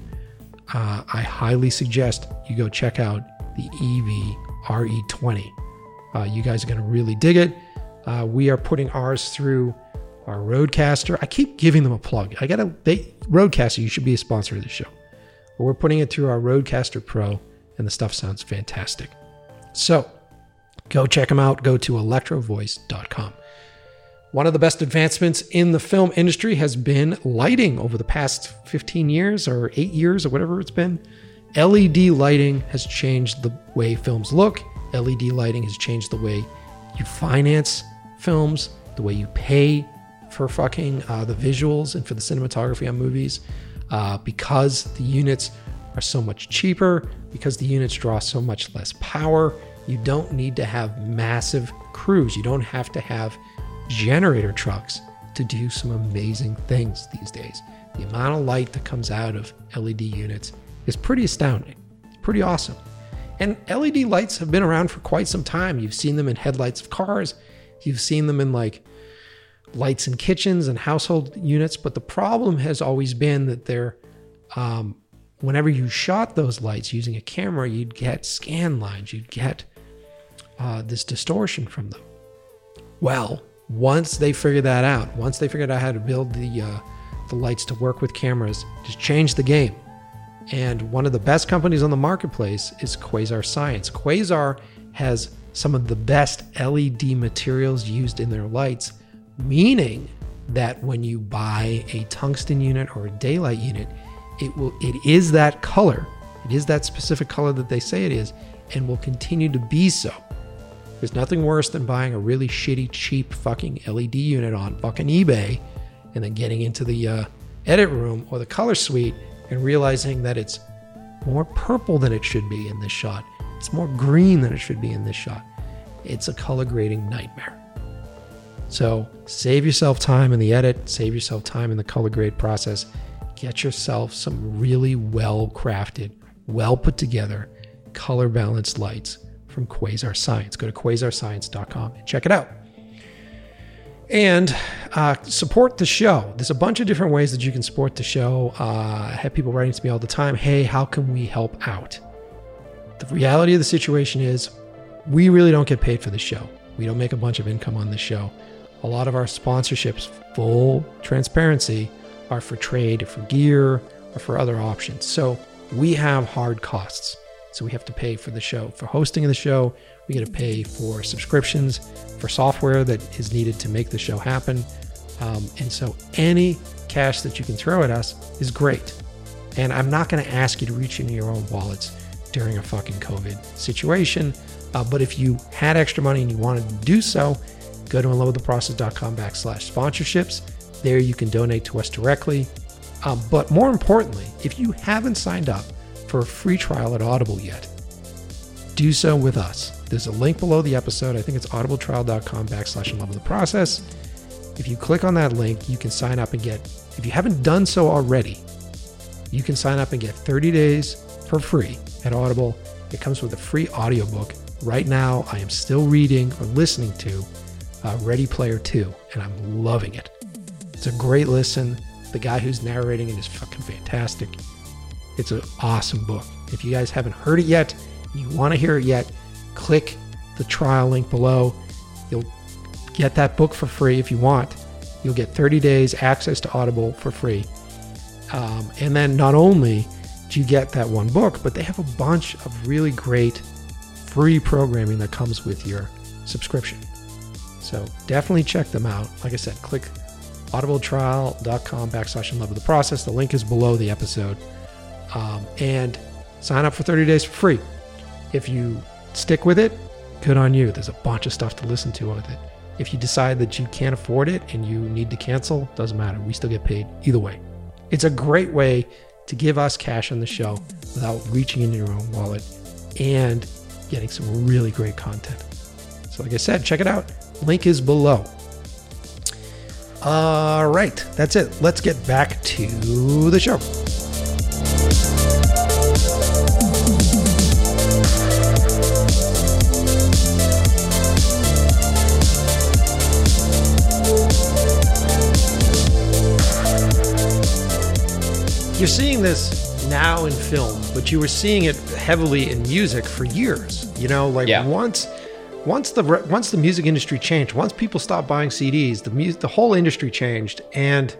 uh, I highly suggest you go check out the EV RE20. Uh, you guys are going to really dig it. Uh, we are putting ours through our RodeCaster. I keep giving them a plug. I got to, they, RodeCaster, you should be a sponsor of the show. But we're putting it through our RodeCaster Pro, and the stuff sounds fantastic. So go check them out. Go to electrovoice.com. One of the best advancements in the film industry has been lighting over the past 15 years or eight years or whatever it's been. LED lighting has changed the way films look. LED lighting has changed the way you finance films, the way you pay for fucking uh, the visuals and for the cinematography on movies. Uh, because the units are so much cheaper, because the units draw so much less power, you don't need to have massive crews. You don't have to have generator trucks to do some amazing things these days. The amount of light that comes out of LED units is pretty astounding. It's pretty awesome. And LED lights have been around for quite some time. You've seen them in headlights of cars, you've seen them in like lights in kitchens and household units. But the problem has always been that they're, um, whenever you shot those lights using a camera, you'd get scan lines, you'd get uh, this distortion from them. Well, once they figured that out, once they figured out how to build the uh, the lights to work with cameras, just changed the game. And one of the best companies on the marketplace is Quasar Science. Quasar has some of the best LED materials used in their lights, meaning that when you buy a tungsten unit or a daylight unit, it will it is that color. It is that specific color that they say it is and will continue to be so. There's nothing worse than buying a really shitty, cheap fucking LED unit on fucking eBay and then getting into the uh, edit room or the color suite and realizing that it's more purple than it should be in this shot. It's more green than it should be in this shot. It's a color grading nightmare. So save yourself time in the edit, save yourself time in the color grade process. Get yourself some really well crafted, well put together, color balanced lights from Quasar Science. Go to quasarscience.com and check it out. And uh, support the show. There's a bunch of different ways that you can support the show. Uh, I have people writing to me all the time hey, how can we help out? The reality of the situation is we really don't get paid for the show. We don't make a bunch of income on the show. A lot of our sponsorships, full transparency, are for trade, for gear, or for other options. So we have hard costs. So we have to pay for the show. For hosting the show, we got to pay for subscriptions, for software that is needed to make the show happen. Um, and so any cash that you can throw at us is great. And I'm not going to ask you to reach into your own wallets during a fucking COVID situation. Uh, but if you had extra money and you wanted to do so, go to unloadtheprocess.com backslash sponsorships. There you can donate to us directly. Um, but more importantly, if you haven't signed up for a free trial at Audible yet, do so with us. There's a link below the episode. I think it's audibletrial.com backslash in love of the process. If you click on that link, you can sign up and get, if you haven't done so already, you can sign up and get 30 days for free at Audible. It comes with a free audiobook. Right now, I am still reading or listening to uh, Ready Player 2, and I'm loving it. It's a great listen. The guy who's narrating it is fucking fantastic. It's an awesome book. If you guys haven't heard it yet, you want to hear it yet, click the trial link below. You'll get that book for free if you want. You'll get 30 days access to Audible for free. Um, and then not only do you get that one book, but they have a bunch of really great free programming that comes with your subscription. So definitely check them out. Like I said, click audibletrial.com backslash in love with the process. The link is below the episode. Um, and sign up for 30 days for free. If you stick with it, good on you. There's a bunch of stuff to listen to with it. If you decide that you can't afford it and you need to cancel, doesn't matter. We still get paid either way. It's a great way to give us cash on the show without reaching into your own wallet and getting some really great content. So, like I said, check it out. Link is below. All right, that's it. Let's get back to the show. You're seeing this now in film, but you were seeing it heavily in music for years. You know, like Yeah. once once the once the music industry changed, once people stopped buying CDs, the mu- the whole industry changed, and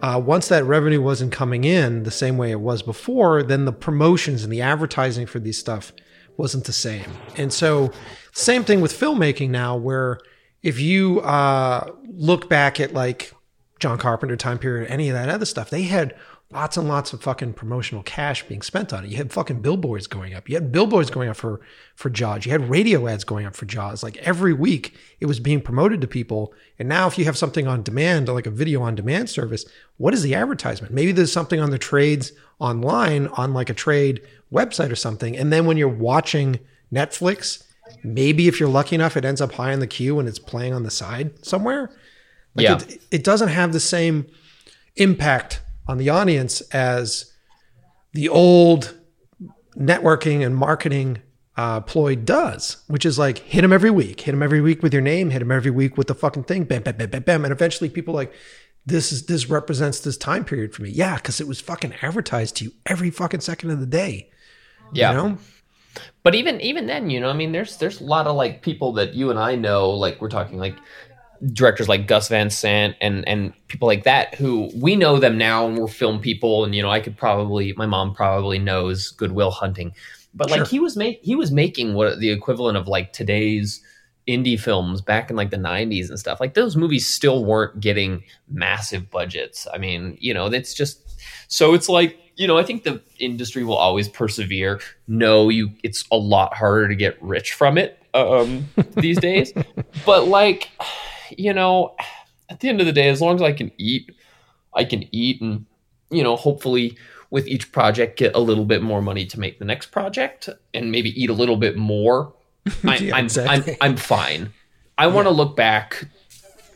uh, once that revenue wasn't coming in the same way it was before, then the promotions and the advertising for these stuff wasn't the same. And so, same thing with filmmaking now, where if you uh, look back at like John Carpenter time period, any of that other stuff, they had lots and lots of fucking promotional cash being spent on it. You had fucking billboards going up. You had billboards going up for for Jaws. You had radio ads going up for Jaws. Like every week, it was being promoted to people. And now, if you have something on demand, like a video on demand service, what is the advertisement? Maybe there's something on the trades online on like a trade website or something. And then when you're watching Netflix, maybe if you're lucky enough, it ends up high in the queue and it's playing on the side somewhere. Like Yeah. it, it doesn't have the same impact on the audience as the old networking and marketing uh, ploy does, which is like hit them every week, hit them every week with your name, hit them every week with the fucking thing, bam, bam, bam, bam, bam, and eventually people like this is this represents this time period for me. Yeah, because it was fucking advertised to you every fucking second of the day. Yeah. You know? But even even then, you know, I mean, there's there's a lot of like people that you and I know, like we're talking like directors like Gus Van Sant and and people like that who we know them now and we're film people and you know I could probably my mom probably knows Good Will Hunting, but like Sure. he was make he was making what the equivalent of like today's indie films back in like the 90s and stuff. Like those movies still weren't getting massive budgets. I mean you know it's just so it's like you know i think the industry will always persevere. No you it's a lot harder to get rich from it um these days. But like you know at the end of the day as long as i can eat i can eat and you know hopefully with each project get a little bit more money to make the next project and maybe eat a little bit more I, Yeah, I'm, exactly. I'm I'm fine. I want to look back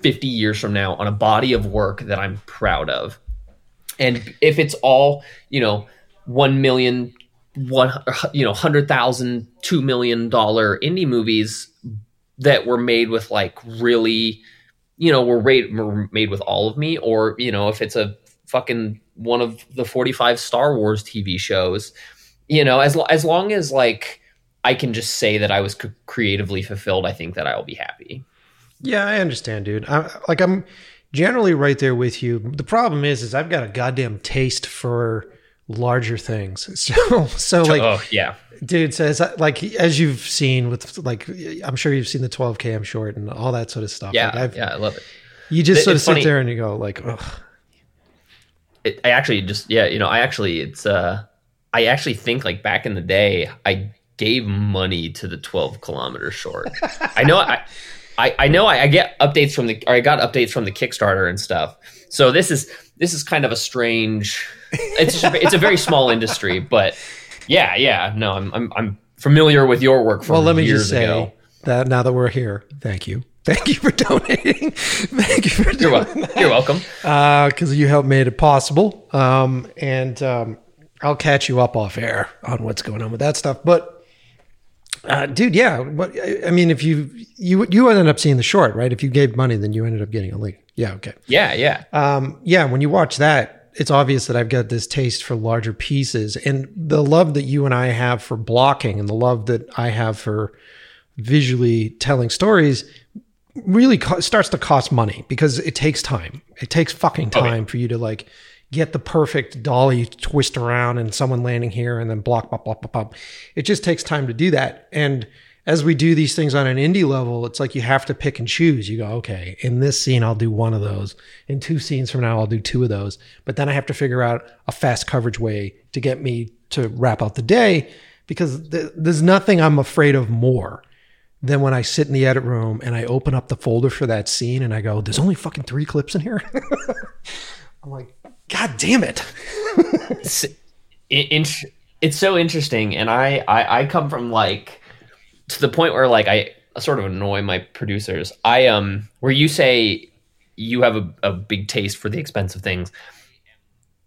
50 years from now on a body of work that I'm proud of. And if it's all, you know, 1 million, one, you know, 100,000, 2 million dollar indie movies that were made with like really, you know, were, made with all of me or, you know, if it's a fucking one of the 45 Star Wars TV shows, you know, as lo- as long as like I can just say that I was c- creatively fulfilled, I think that I will be happy. Yeah, I understand, dude. I, like I'm generally right there with you. The problem is, is I've got a goddamn taste for larger things. So, so like, oh yeah, dude says, like as you've seen with like, I'm sure you've seen the 12 km short and all that sort of stuff. yeah, like I've, yeah. I love it. You just It- sort of sit funny. there and you go like, Ugh. it. I actually just yeah, you know, I actually it's uh, I actually think like back in the day, I gave money to the twelve kilometer short. I know I. I, I know I, I get updates from the or I got updates from the Kickstarter and stuff. So this is this is kind of a strange. It's just, it's a very small industry, but yeah, yeah. No, I'm I'm, I'm familiar with your work from well, let me just say ago. that now that we're here, thank you. Thank you for donating. Thank you for You're, doing wel- you're welcome. because you helped made it possible. Um, and um, I'll catch you up off air on what's going on with that stuff. But uh, dude, yeah, but I I mean, if you you you ended up seeing the short, right? If you gave money, then you ended up getting a link. Yeah, okay. Yeah, yeah. Um, yeah, when you watch that, it's obvious that I've got this taste for larger pieces, and the love that you and I have for blocking, and the love that I have for visually telling stories really co- starts to cost money because it takes time. It takes fucking Oh, time for you to like get the perfect dolly twist around and someone landing here and then block, blah, blah, blah, blah. It just takes time to do that. And as we do these things on an indie level, it's like you have to pick and choose. You go, okay, in this scene, I'll do one of those. In two scenes from now, I'll do two of those. But then I have to figure out a fast coverage way to get me to wrap out the day because th- there's nothing I'm afraid of more than when I sit in the edit room and I open up the folder for that scene and I go, there's only fucking three clips in here. I'm like, God damn it. it's, it, it's so interesting. And I, I, I come from like, to the point where like I sort of annoy my producers. I um where you say you have a, a big taste for the expensive things.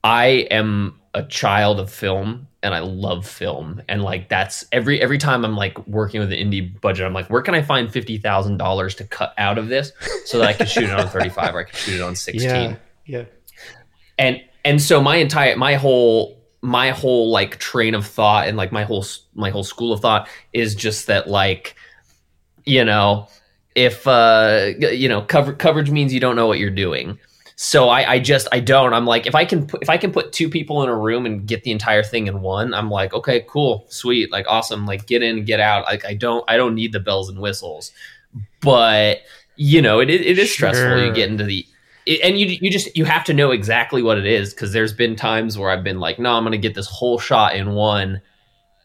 I am a child of film and I love film. And like that's every every time I'm like working with an indie budget, I'm like, where can I find fifty thousand dollars to cut out of this so that I can shoot it on 35 or I can shoot it on 16. Yeah. Yeah. And and so my entire my whole my whole like train of thought and like my whole my whole school of thought is just that like you know if uh you know cover, coverage means you don't know what you're doing. So I, I just I don't. I'm like if I can put, if I can put two people in a room and get the entire thing in one I'm like okay cool sweet like awesome like get in get out. Like I don't I don't need the bells and whistles. But you know it, it is sure. stressful. You get into the and you you just you have to know exactly what it is because there's been times where I've been like, no, I'm gonna get this whole shot in one,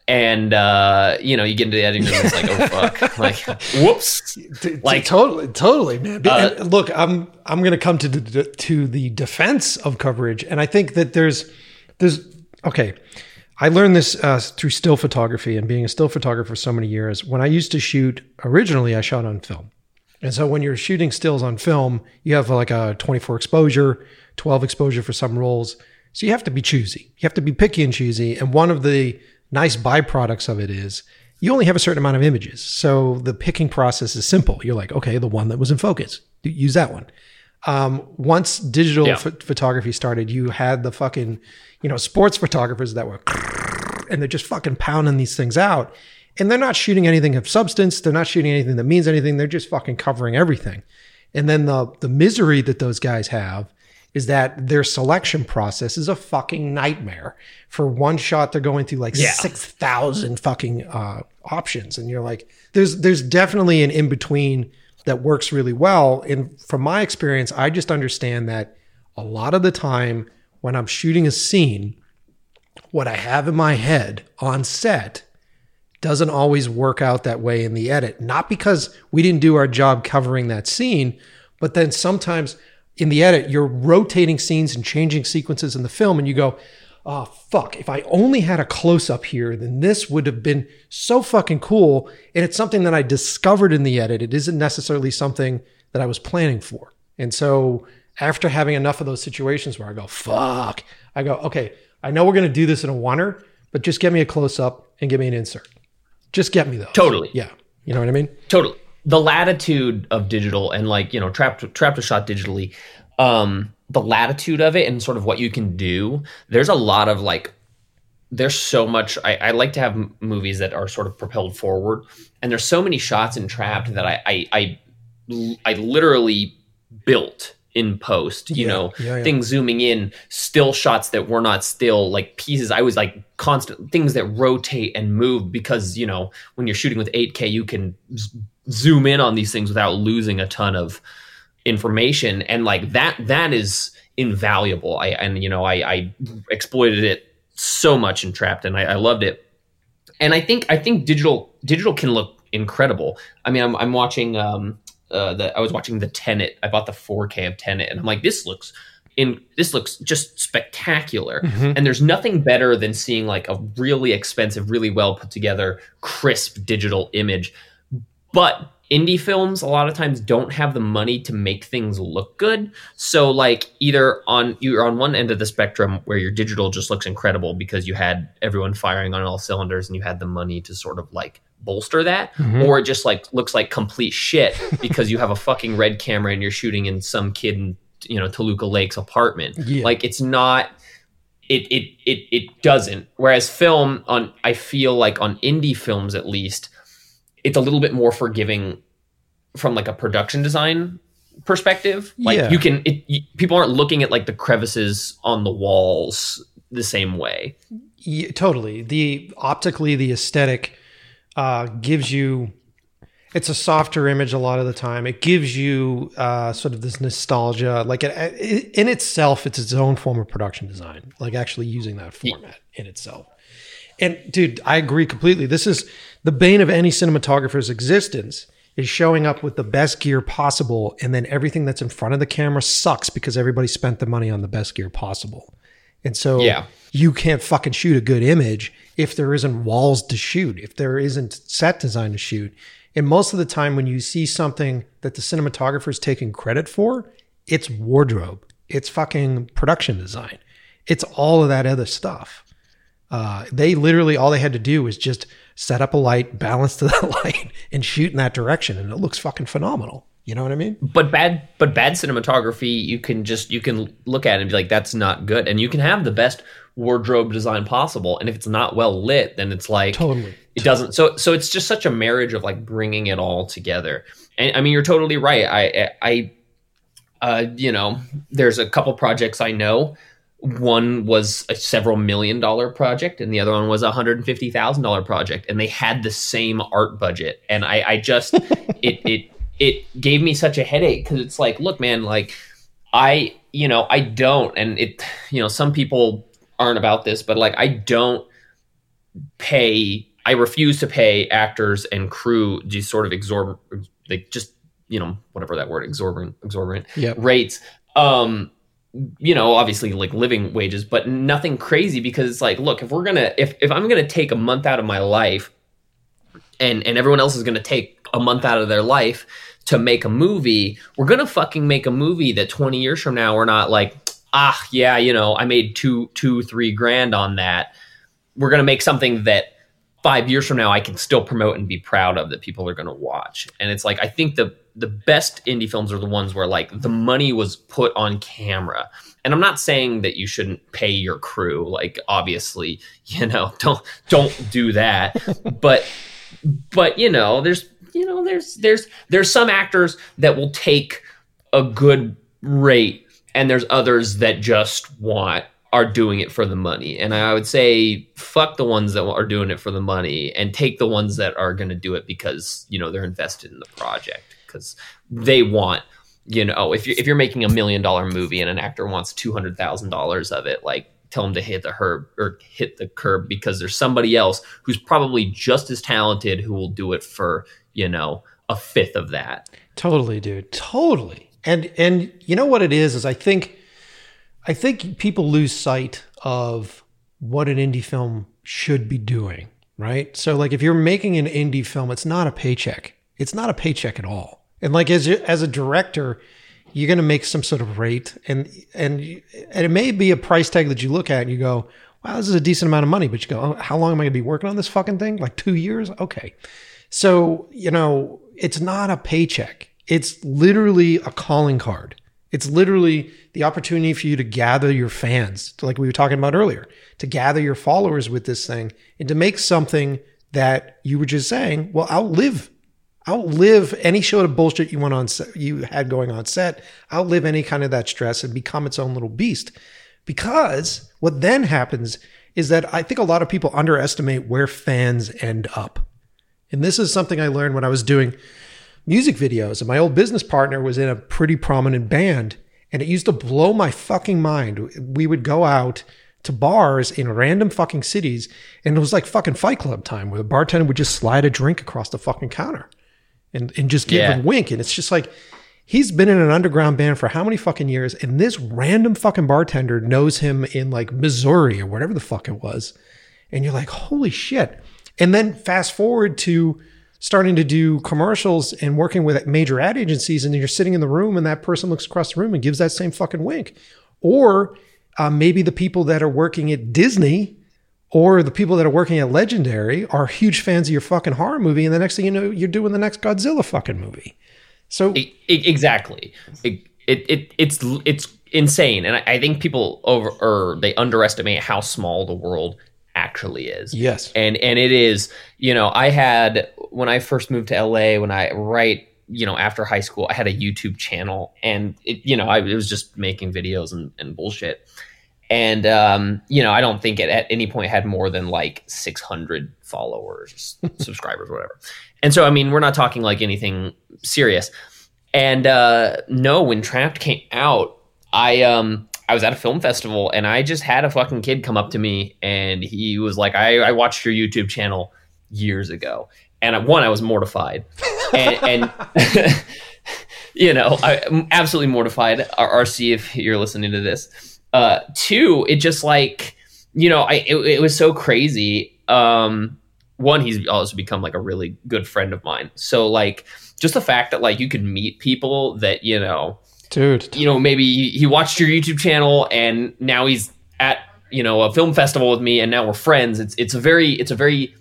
and uh, you know, you get into the editing room, it's like, oh fuck, like, whoops, like totally, totally, man. Uh, look, I'm I'm gonna come to the, to the defense of coverage, and I think that there's there's okay. I learned this uh, through still photography and being a still photographer for so many years. When I used to shoot, originally I shot on film. And so when you're shooting stills on film, you have like a 24 exposure, 12 exposure for some rolls. So you have to be choosy. You have to be picky and choosy. And one of the nice byproducts of it is you only have a certain amount of images. So the picking process is simple. You're like, okay, the one that was in focus, use that one. Um, once digital yeah. photography started, you had the fucking, you know, sports photographers that were, and they're just fucking pounding these things out and they're not shooting anything of substance. They're not shooting anything that means anything. They're just fucking covering everything. And then the the misery that those guys have is that their selection process is a fucking nightmare. For one shot, they're going through like yeah. six thousand fucking uh, options, and you're like, there's there's definitely an in between that works really well. And from my experience, I just understand that a lot of the time when I'm shooting a scene, what I have in my head on set doesn't always work out that way in the edit. Not because we didn't do our job covering that scene, but then sometimes in the edit, you're rotating scenes and changing sequences in the film, and you go, oh, fuck, if I only had a close up here, then this would have been so fucking cool. And it's something that I discovered in the edit. It isn't necessarily something that I was planning for. And so after having enough of those situations where I go, fuck, I go, okay, I know we're going to do this in a oneer, but just get me a close up and give me an insert. Just get me those. Totally. Yeah. You know what I mean? Totally. The latitude of digital and like, you know, trapped trapped a shot digitally, um, the latitude of it and sort of what you can do, there's a lot of like there's so much I, I like to have m- movies that are sort of propelled forward and there's so many shots in trapped that I I I, I literally built in post you yeah, know yeah, yeah. things zooming in still shots that were not still like pieces. I was like constant things that rotate and move because you know when you're shooting with 8k you can z- zoom in on these things without losing a ton of information. And like that that is invaluable. I and you know i i exploited it so much in trapped and i, I loved it. And i think i think digital digital can look incredible. I mean i'm, I'm watching um uh, the I was watching the Tenet. I bought the 4K of Tenet, and I'm like, this looks in this looks just spectacular. Mm-hmm. And there's nothing better than seeing like a really expensive, really well put together, crisp digital image. But indie films a lot of times don't have the money to make things look good. So like either on you're on one end of the spectrum where your digital just looks incredible because you had everyone firing on all cylinders and you had the money to sort of like bolster that mm-hmm. or it just like looks like complete shit because you have a fucking red camera and you're shooting in some kid in you know Toluca Lake's apartment. Yeah. Like it's not it it it it doesn't. Whereas film on I feel like on indie films at least it's a little bit more forgiving from like a production design perspective. Like yeah. you can it, you, people aren't looking at like the crevices on the walls the same way. Yeah, totally. The optically the aesthetic uh, gives you It's a softer image a lot of the time. It gives you uh, sort of this nostalgia. Like it, it, in itself, it's its own form of production design. Like actually using that format in itself. And dude, I agree completely. This is the bane of any cinematographer's existence is showing up with the best gear possible, and then everything that's in front of the camera sucks because everybody spent the money on the best gear possible. And so Yeah. you can't fucking shoot a good image if there isn't walls to shoot, if there isn't set design to shoot. And most of the time, when you see something that the cinematographer is taking credit for, it's wardrobe, it's fucking production design, it's all of that other stuff. Uh, they literally all they had to do was just set up a light, balance to that light, and shoot in that direction, and it looks fucking phenomenal. You know what I mean? but bad but bad cinematography you can just you can look at it and be like that's not good and you can have the best wardrobe design possible and if it's not well lit then it's like Totally. it doesn't so so it's just such a marriage of like bringing it all together and i mean you're totally right i i uh you know there's a couple projects i know one was a several million dollar project and the other one was a hundred and fifty thousand dollar project. And they had the same art budget. And i i just it it it gave me such a headache because it's like look man like i you know i don't and it you know some people aren't about this but like i don't pay i refuse to pay actors and crew these sort of exorbitant like just you know whatever that word exorbitant exorbitant Yep. rates. Um you know obviously like living wages but nothing crazy because it's like look if we're gonna if, if i'm gonna take a month out of my life and and everyone else is gonna take a month out of their life to make a movie we're gonna fucking make a movie that 20 years from now we're not like ah yeah you know i made two two three grand on that. We're gonna make something that five years from now I can still promote and be proud of that people are going to watch. And it's like I think the the best indie films are the ones where like the money was put on camera. And I'm not saying that you shouldn't pay your crew. Like obviously, you know, don't don't do that. but but you know, there's you know, there's there's there's some actors that will take a good rate and there's others that just want are doing it for the money. And I would say fuck the ones that are doing it for the money and take the ones that are going to do it because, you know, they're invested in the project cuz they want, you know, if you if you're making a million dollar movie and an actor wants $200,000 of it, like tell them to hit the herb or hit the curb because there's somebody else who's probably just as talented who will do it for, you know, a fifth of that. Totally, dude. Totally. And and you know what it is is I think I think people lose sight of what an indie film should be doing, right? So like if you're making an indie film, it's not a paycheck. It's not a paycheck at all. And like as as a director, you're going to make some sort of rate and and and it may be a price tag that you look at and you go, "Wow, this is a decent amount of money." But you go, oh, "How long am I going to be working on this fucking thing? Like 2 years?" Okay. So, you know, it's not a paycheck. It's literally a calling card. It's literally the opportunity for you to gather your fans, like we were talking about earlier, to gather your followers with this thing and to make something that you were just saying will outlive outlive any show of bullshit you went on set, you had going on set, outlive any kind of that stress and become its own little beast. Because what then happens is that I think a lot of people underestimate where fans end up. And this is something I learned when I was doing music videos. And my old business partner was in a pretty prominent band. And it used to blow my fucking mind. We would go out to bars in random fucking cities. And it was like fucking fight club time where the bartender would just slide a drink across the fucking counter and, and just give Yeah. a wink. And it's just like, he's been in an underground band for how many fucking years? And this random fucking bartender knows him in like Missouri or whatever the fuck it was. And you're like, holy shit. And then fast forward to starting to do commercials and working with major ad agencies, and you're sitting in the room and that person looks across the room and gives that same fucking wink. Or uh, maybe the people that are working at Disney or the people that are working at Legendary are huge fans of your fucking horror movie, and the next thing you know, you're doing the next Godzilla fucking movie. So e- exactly. It, it, it it's it's insane, and I, I think people over or they underestimate how small the world actually is. yes, and and it is you know i had when i first moved to la when i right you know after high school i had a youtube channel and it you know i it was just making videos and, and bullshit and um you know i don't think it at any point had more than like 600 followers subscribers whatever and so I mean, we're not talking like anything serious. And uh, no, when Trapped came out, I um I was at a film festival and I just had a fucking kid come up to me and he was like, I, I watched your YouTube channel years ago. And one, I was mortified. And, and you know, I, am absolutely mortified. RC, if you're listening to this. Uh, two, it just like, you know, I it, it was so crazy. Um, one, he's also become like a really good friend of mine. So like, just the fact that like you could meet people that you know dude. You know, maybe he watched your YouTube channel and now he's at you know a film festival with me, and now we're friends. It's it's a very it's a very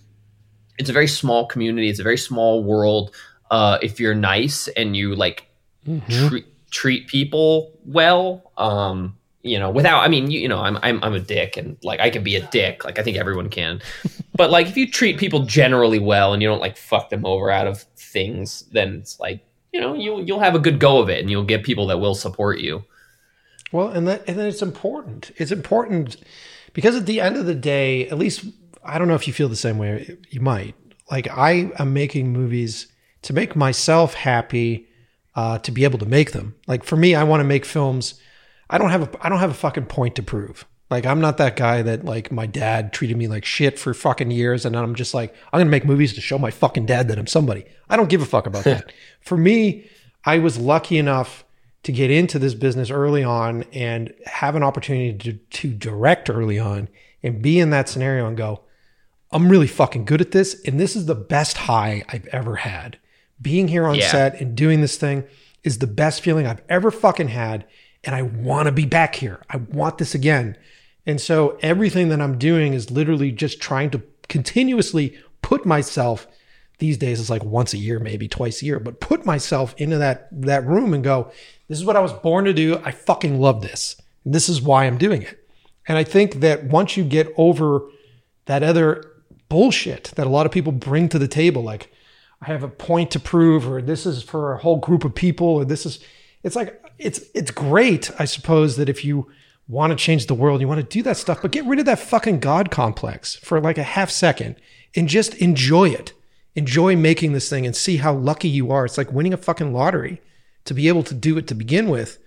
it's a very small community. It's a very small world. Uh, if you're nice and you like mm-hmm. treat treat people well, um, you know, without I mean, you, you know, I'm I'm I'm a dick and like I can be a dick. Like I think everyone can. but like if you treat people generally well and you don't like fuck them over out of things, then it's like you know you you'll have a good go of it and you'll get people that will support you well and that and then it's important it's important because at the end of the day at least i don't know if you feel the same way you might like i am making movies to make myself happy uh, to be able to make them like for me i want to make films i don't have a i don't have a fucking point to prove like I'm not that guy that like my dad treated me like shit for fucking years and I'm just like I'm going to make movies to show my fucking dad that I'm somebody. I don't give a fuck about that. for me, I was lucky enough to get into this business early on and have an opportunity to, to direct early on and be in that scenario and go, I'm really fucking good at this and this is the best high I've ever had. Being here on yeah. set and doing this thing is the best feeling I've ever fucking had and I want to be back here. I want this again. And so everything that I'm doing is literally just trying to continuously put myself these days it's like once a year maybe twice a year but put myself into that that room and go this is what I was born to do I fucking love this this is why I'm doing it and I think that once you get over that other bullshit that a lot of people bring to the table like I have a point to prove or this is for a whole group of people or this is it's like it's it's great I suppose that if you want to change the world, you want to do that stuff, but get rid of that fucking God complex for like a half second and just enjoy it. Enjoy making this thing and see how lucky you are. It's like winning a fucking lottery to be able to do it to begin with.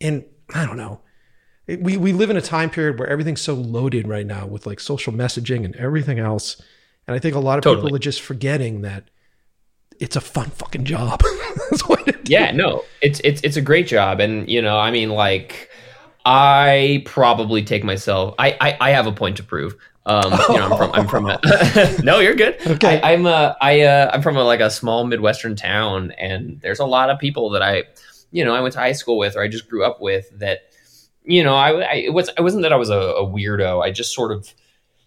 And I don't know. We, we live in a time period where everything's so loaded right now with like social messaging and everything else. And I think a lot of totally. people are just forgetting that it's a fun fucking job. yeah, no, it's it's it's a great job, and you know, I mean, like I probably take myself. I, I, I have a point to prove. Um, you know, I'm from I'm from a. no, you're good. Okay. I, am a I uh, I'm from a, like a small midwestern town, and there's a lot of people that I, you know, I went to high school with or I just grew up with that, you know, I, I it was it wasn't that I was a, a weirdo. I just sort of,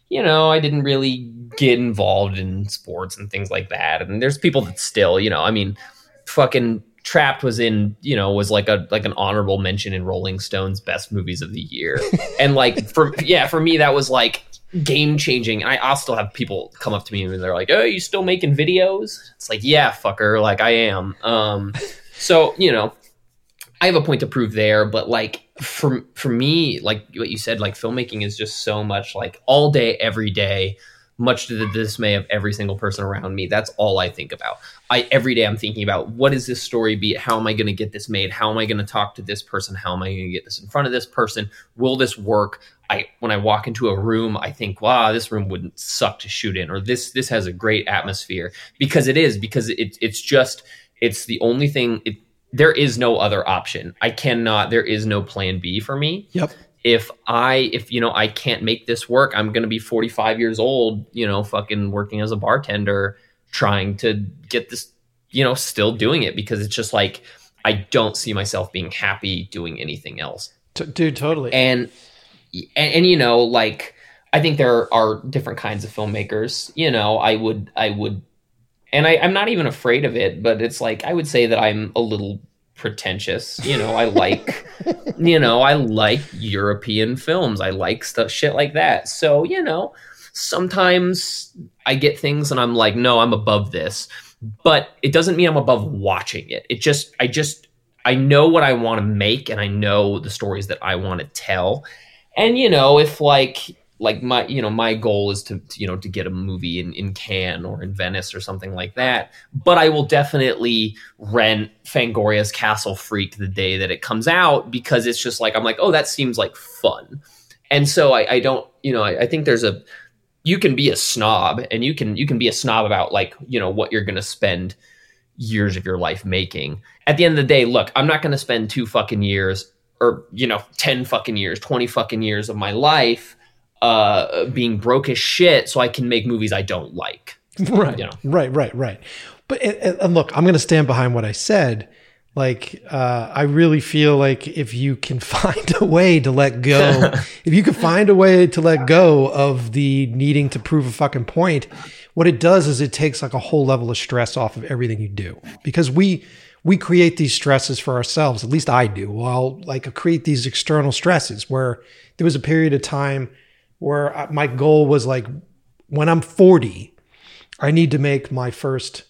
you know, I didn't really get involved in sports and things like that. And there's people that still, you know, I mean, fucking Trapped was in, you know, was like a like an honorable mention in Rolling Stone's best movies of the year. and like for yeah, for me that was like game changing. I I'll still have people come up to me and they're like, "Oh, you still making videos?" It's like, "Yeah, fucker, like I am." Um so, you know, I have a point to prove there, but like for for me, like what you said, like filmmaking is just so much like all day every day much to the dismay of every single person around me. That's all I think about. I every day I'm thinking about what is this story be? How am I going to get this made? How am I going to talk to this person? How am I going to get this in front of this person? Will this work? I when I walk into a room, I think, wow, this room wouldn't suck to shoot in, or this this has a great atmosphere because it is because it, it's just it's the only thing. It, there is no other option. I cannot. There is no plan B for me. Yep if I if you know I can't make this work, I'm going to be 45 years old, you know, fucking working as a bartender trying to get this, you know, still doing it because it's just like I don't see myself being happy doing anything else. T- dude, totally. And, and and you know, like I think there are different kinds of filmmakers. You know, I would I would and I, I'm not even afraid of it, but it's like I would say that I'm a little pretentious. You know, I like, you know, I like European films. I like stuff, shit like that. So, you know, sometimes I get things and I'm like, no, I'm above this. But it doesn't mean I'm above watching it. It just, I just, I know what I want to make and I know the stories that I want to tell. And, you know, if like, like my you know my goal is to, to, you know to get a movie in in Cannes or in Venice or something like that. But I will definitely rent Fangoria's Castle Freak the day that it comes out because it's just like I'm like oh that seems like fun, and so I, I don't you know I, I think there's a you can be a snob and you can you can be a snob about like you know what you're to spend years of your life making. At the end of the day, look, I'm not to spend two fucking years or you know 10 fucking years, 20 fucking years of my life uh, being broke as shit so I can make movies I don't like. Right. You know? Right, right, right. But and, and look, I'm going to stand behind what I said. Like, uh, I really feel like if you can find a way to let go, if you can find a way to let go of the needing to prove a fucking point, what it does is it takes like a whole level of stress off of everything you do. Because we, we create these stresses for ourselves. At least I do. Well, like create these external stresses where there was a period of time where my goal was like when I'm 40, I need to make my first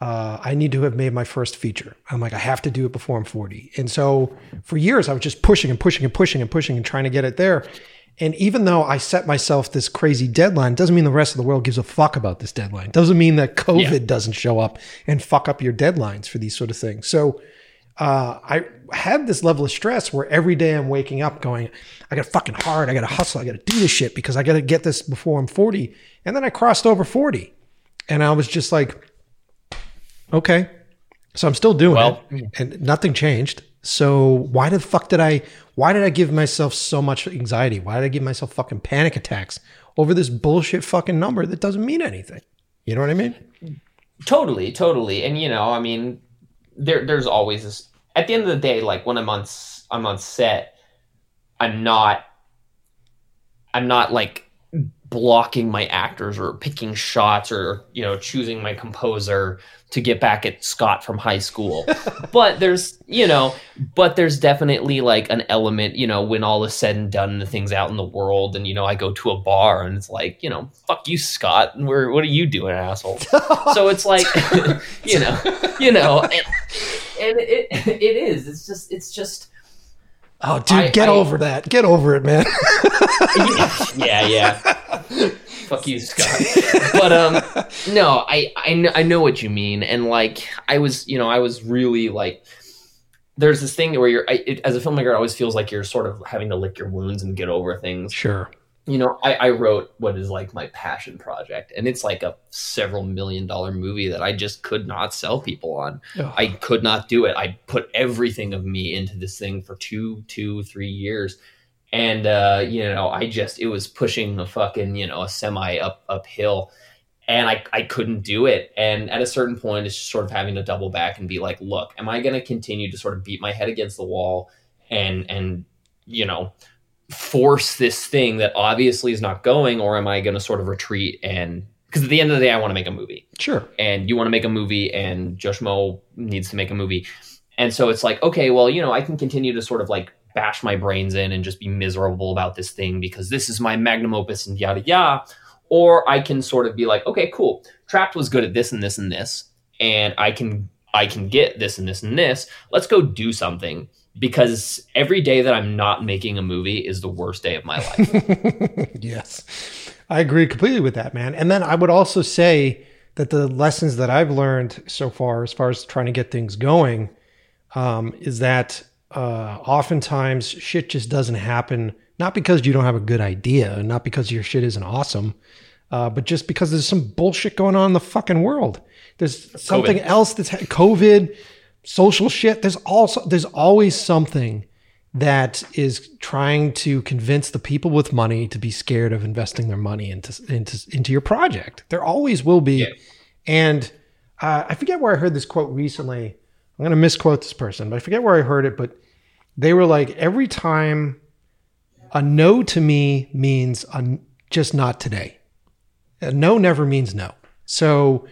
uh, I need to have made my first feature. I'm like, I have to do it before I'm 40. And so for years, I was just pushing and pushing and pushing and pushing and trying to get it there. And even though I set myself this crazy deadline, doesn't mean the rest of the world gives a fuck about this deadline. Doesn't mean that COVID yeah. doesn't show up and fuck up your deadlines for these sort of things. So uh, I had this level of stress where every day I'm waking up going, I got fucking hard. I got to hustle. I got to do this shit because I got to get this before I'm 40. And then I crossed over 40 and I was just like, okay, so I'm still doing well, it and nothing changed. So why the fuck did I, why did I give myself so much anxiety? Why did I give myself fucking panic attacks over this bullshit fucking number that doesn't mean anything? You know what I mean? Totally, totally. And you know, I mean, there there's always this at the end of the day like when i'm on i'm on set i'm not i'm not like blocking my actors or picking shots or you know choosing my composer to get back at Scott from high school. but there's you know, but there's definitely like an element, you know, when all is said and done, the things out in the world, and you know, I go to a bar and it's like, you know, fuck you, Scott. Where what are you doing, asshole? so it's like, you know, you know, and, and it it is. It's just it's just. Oh, dude, I, get I, over that. Get over it, man. yeah, yeah. Fuck you, Scott. but um, no, I I know, I know what you mean, and like I was, you know, I was really like. There's this thing where you're, I, it, as a filmmaker, it always feels like you're sort of having to lick your wounds and get over things. Sure you know, I, I, wrote what is like my passion project, and it's like a several million dollar movie that I just could not sell people on. Ugh. I could not do it. I put everything of me into this thing for two, two, three years, and uh, you know, I just it was pushing a fucking you know a semi up uphill, and I I couldn't do it. And at a certain point, it's just sort of having to double back and be like, look, am I going to continue to sort of beat my head against the wall and and you know force this thing that obviously is not going, or am I going to sort of retreat and because at the end of the day, I want to make a movie. Sure. And you want to make a movie, and josh Schmo needs to make a movie. And so it's like, okay, well, you know, I can continue to sort of like bash my brains in and just be miserable about this thing because this is my magnum opus and yada yada. Or I can sort of be like, okay, cool. Trapped was good at this and this and this, and I can I can get this and this and this. Let's go do something because every day that I'm not making a movie is the worst day of my life. yes. I agree completely with that, man. And then I would also say that the lessons that I've learned so far, as far as trying to get things going, um, is that uh, oftentimes shit just doesn't happen, not because you don't have a good idea, not because your shit isn't awesome, uh, but just because there's some bullshit going on in the fucking world. There's something COVID. else that's COVID social shit. There's also there's always something that is trying to convince the people with money to be scared of investing their money into into into your project. There always will be, yeah. and uh, I forget where I heard this quote recently. I'm going to misquote this person, but I forget where I heard it. But they were like, every time a no to me means a, just not today. A no never means no. So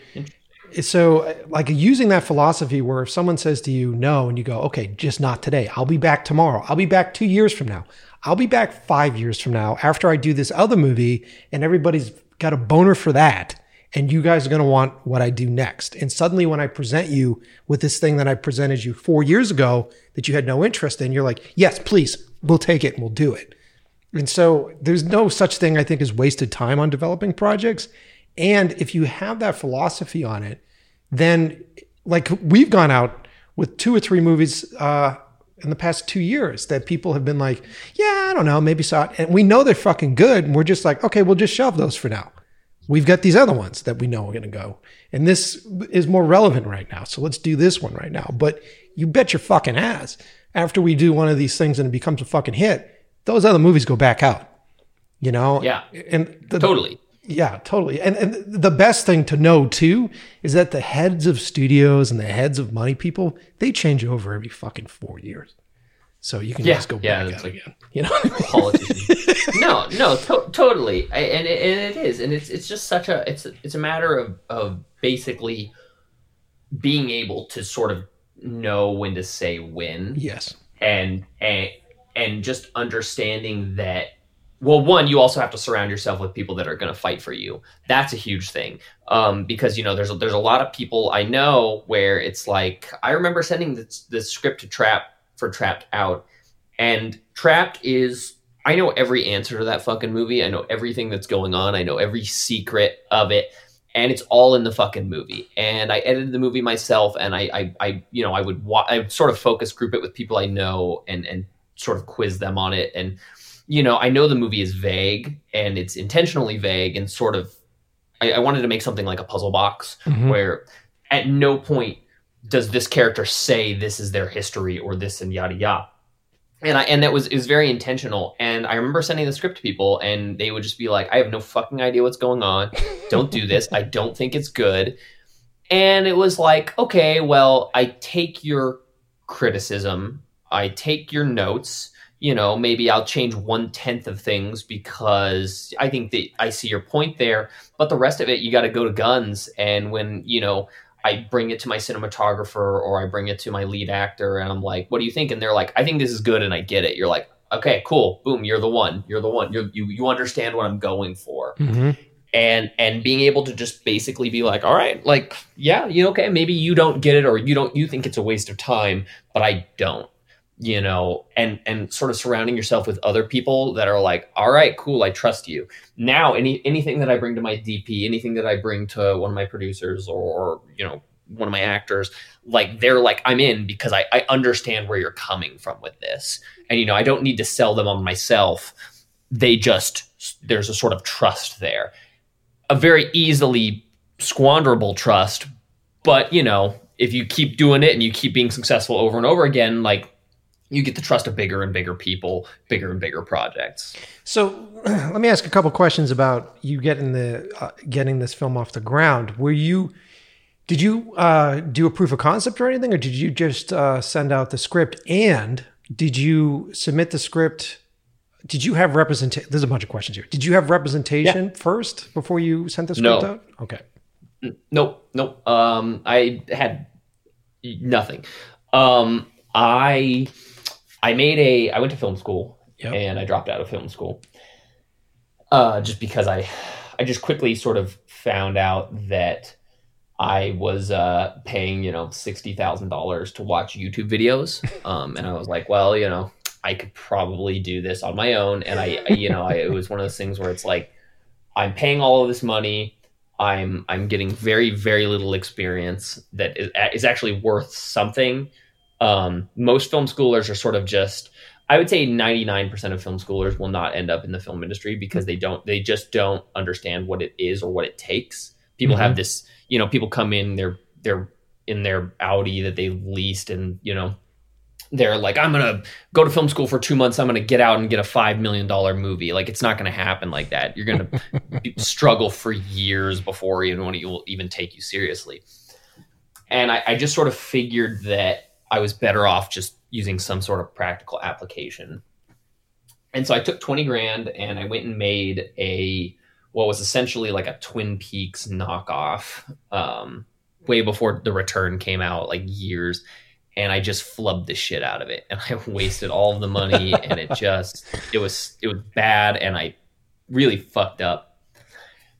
so like using that philosophy where if someone says to you no and you go okay just not today. I'll be back tomorrow. I'll be back two years from now. I'll be back five years from now after i do this other movie and everybody's got a boner for that and you guys are going to want what i do next. And suddenly when i present you with this thing that i presented you four years ago that you had no interest in you're like yes please we'll take it and we'll do it. And so there's no such thing, I think, as wasted time on developing projects. And if you have that philosophy on it, then like we've gone out with two or three movies uh, in the past two years that people have been like, yeah, I don't know, maybe saw it. And we know they're fucking good. And we're just like, okay, we'll just shelve those for now. We've got these other ones that we know are going to go. And this is more relevant right now. So let's do this one right now. But you bet your fucking ass after we do one of these things and it becomes a fucking hit, those other movies go back out. You know? Yeah. And the, totally. Yeah, totally. And, and the best thing to know too is that the heads of studios and the heads of money people, they change over every fucking four years. So you can Yeah, just go yeah, back out like- again. You know? politician. no, no, to- totally, I, and, it, and it is, and it's it's just such a it's a, it's a matter of of basically being able to sort of know when to say when, yes. and and and just understanding that. Well, one, you also have to surround yourself with people that are going to fight for you. That's a huge thing, um, because you know there's a, there's a lot of people I know where it's like I remember sending this, script to Trap for Trapped Out, and Trapped is I know every answer to that fucking movie. I know everything that's going on. I know every secret of it. And it's all in the fucking movie. And I edited the movie myself and I I, I you know, I would wa- I would sort of focus group it with people I know and and sort of quiz them on it. And you know, I know the movie is vague and it's intentionally vague and sort of I, I wanted to make something like a puzzle box Mhm. where at no point does this character say this is their history or this and yada yada and I and that was it was very intentional. And I remember sending the script to people, and they would just be like, "I have no fucking idea what's going on. Don't do this. I don't think it's good." And it was like, okay, well, I take your criticism, I take your notes. You know, maybe I'll change one tenth of things because I think that I see your point there. But the rest of it, you got to go to guns. And when you know I bring it to my cinematographer or I bring it to my lead actor and I'm like, what do you think? And they're like, I think this is good and I get it. You're like, okay, cool. Boom. You're the one. You're the one. You're, you, you understand what I'm going for. Mhm. And, and being able to just basically be like, all right, like, yeah, you know, okay, maybe you don't get it or you don't, you think it's a waste of time, but I don't, you know, and, and sort of surrounding yourself with other people that are like, all right, cool. I trust you now any anything that I bring to my DP, anything that I bring to one of my producers or, you know one of my actors, like they're like I'm in because I, I understand where you're coming from with this, and you know I don't need to sell them on myself. They just there's a sort of trust there, a very easily squanderable trust, but you know if you keep doing it and you keep being successful over and over again, like you get the trust of bigger and bigger people, bigger and bigger projects. So let me ask a couple questions about you getting the uh, getting this film off the ground. Were you did you uh, do a proof of concept or anything, or did you just uh, send out the script? And did you submit the script? Did you have representation? There's a bunch of questions here. Did you have representation first before you sent the script No. out? Okay. Nope, nope. Um, I had nothing. Um, I I made a. I went to film school Yep. and I dropped out of film school. Uh, just because I, I just quickly sort of found out that I was uh, paying you know sixty thousand dollars to watch YouTube videos, um, and I was like, well, you know, I could probably do this on my own, and I, I you know, I, it was one of those things where it's like, I'm paying all of this money. I'm I'm getting very very little experience that is, is actually worth something. Um, most film schoolers are sort of just I would say 99% of film schoolers will not end up in the film industry because they don't they just don't understand what it is or what it takes. People have this, you know, people come in they're they're in their Audi that they leased and, you know, they're like I'm going to go to film school for 2 months, I'm going to get out and get a 5 million dollar movie. Like it's not going to happen like that. You're going to struggle for years before even when anyone will even take you seriously. And I, I just sort of figured that I was better off just using some sort of practical application. And so I took 20 grand and I went and made a what was essentially like a Twin Peaks knockoff um, way before the return came out, like years. And I just flubbed the shit out of it, and I wasted all of the money, and it just it was it was bad, and I really fucked up.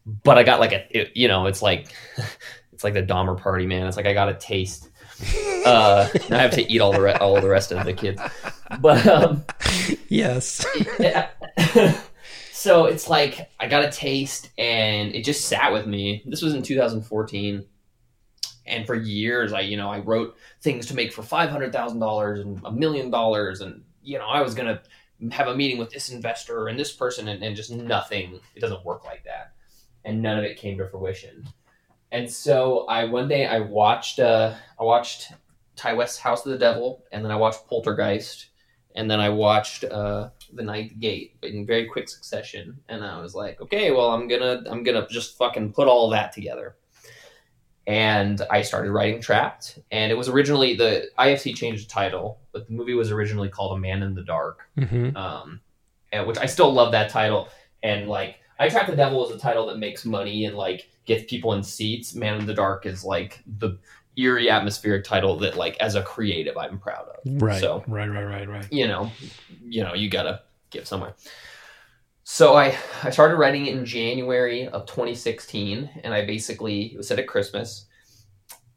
But I got like a it, you know it's like it's like the Donner party, man. It's like I got a taste. Uh, I have to eat all the re- all the rest of the kids, but um, Yes. so it's like I got a taste and it just sat with me. This was in 2014. And for years I, you know, I wrote things to make for $500,000 and a million dollars and you know, I was going to have a meeting with this investor and this person and, and just nothing. It doesn't work like that. And none of it came to fruition. And so I one day I watched uh I watched Ti West's House of the Devil and then I watched Poltergeist and then I watched uh The Ninth Gate in very quick succession and I was like, okay, well I'm gonna I'm gonna just fucking put all that together. And I started writing Trapped, and it was originally the IFC changed the title, but the movie was originally called A Man in the Dark, Mm-hmm. um, and which I still love that title. And like, I Trapped the Devil is a title that makes money and like gets people in seats. Man in the Dark is like the eerie atmospheric title that like as a creative I'm proud of. Right. So right. Right. Right. Right. you know, you know, you gotta give somewhere. So I I started writing it in January of 2016, and I basically it was set at Christmas,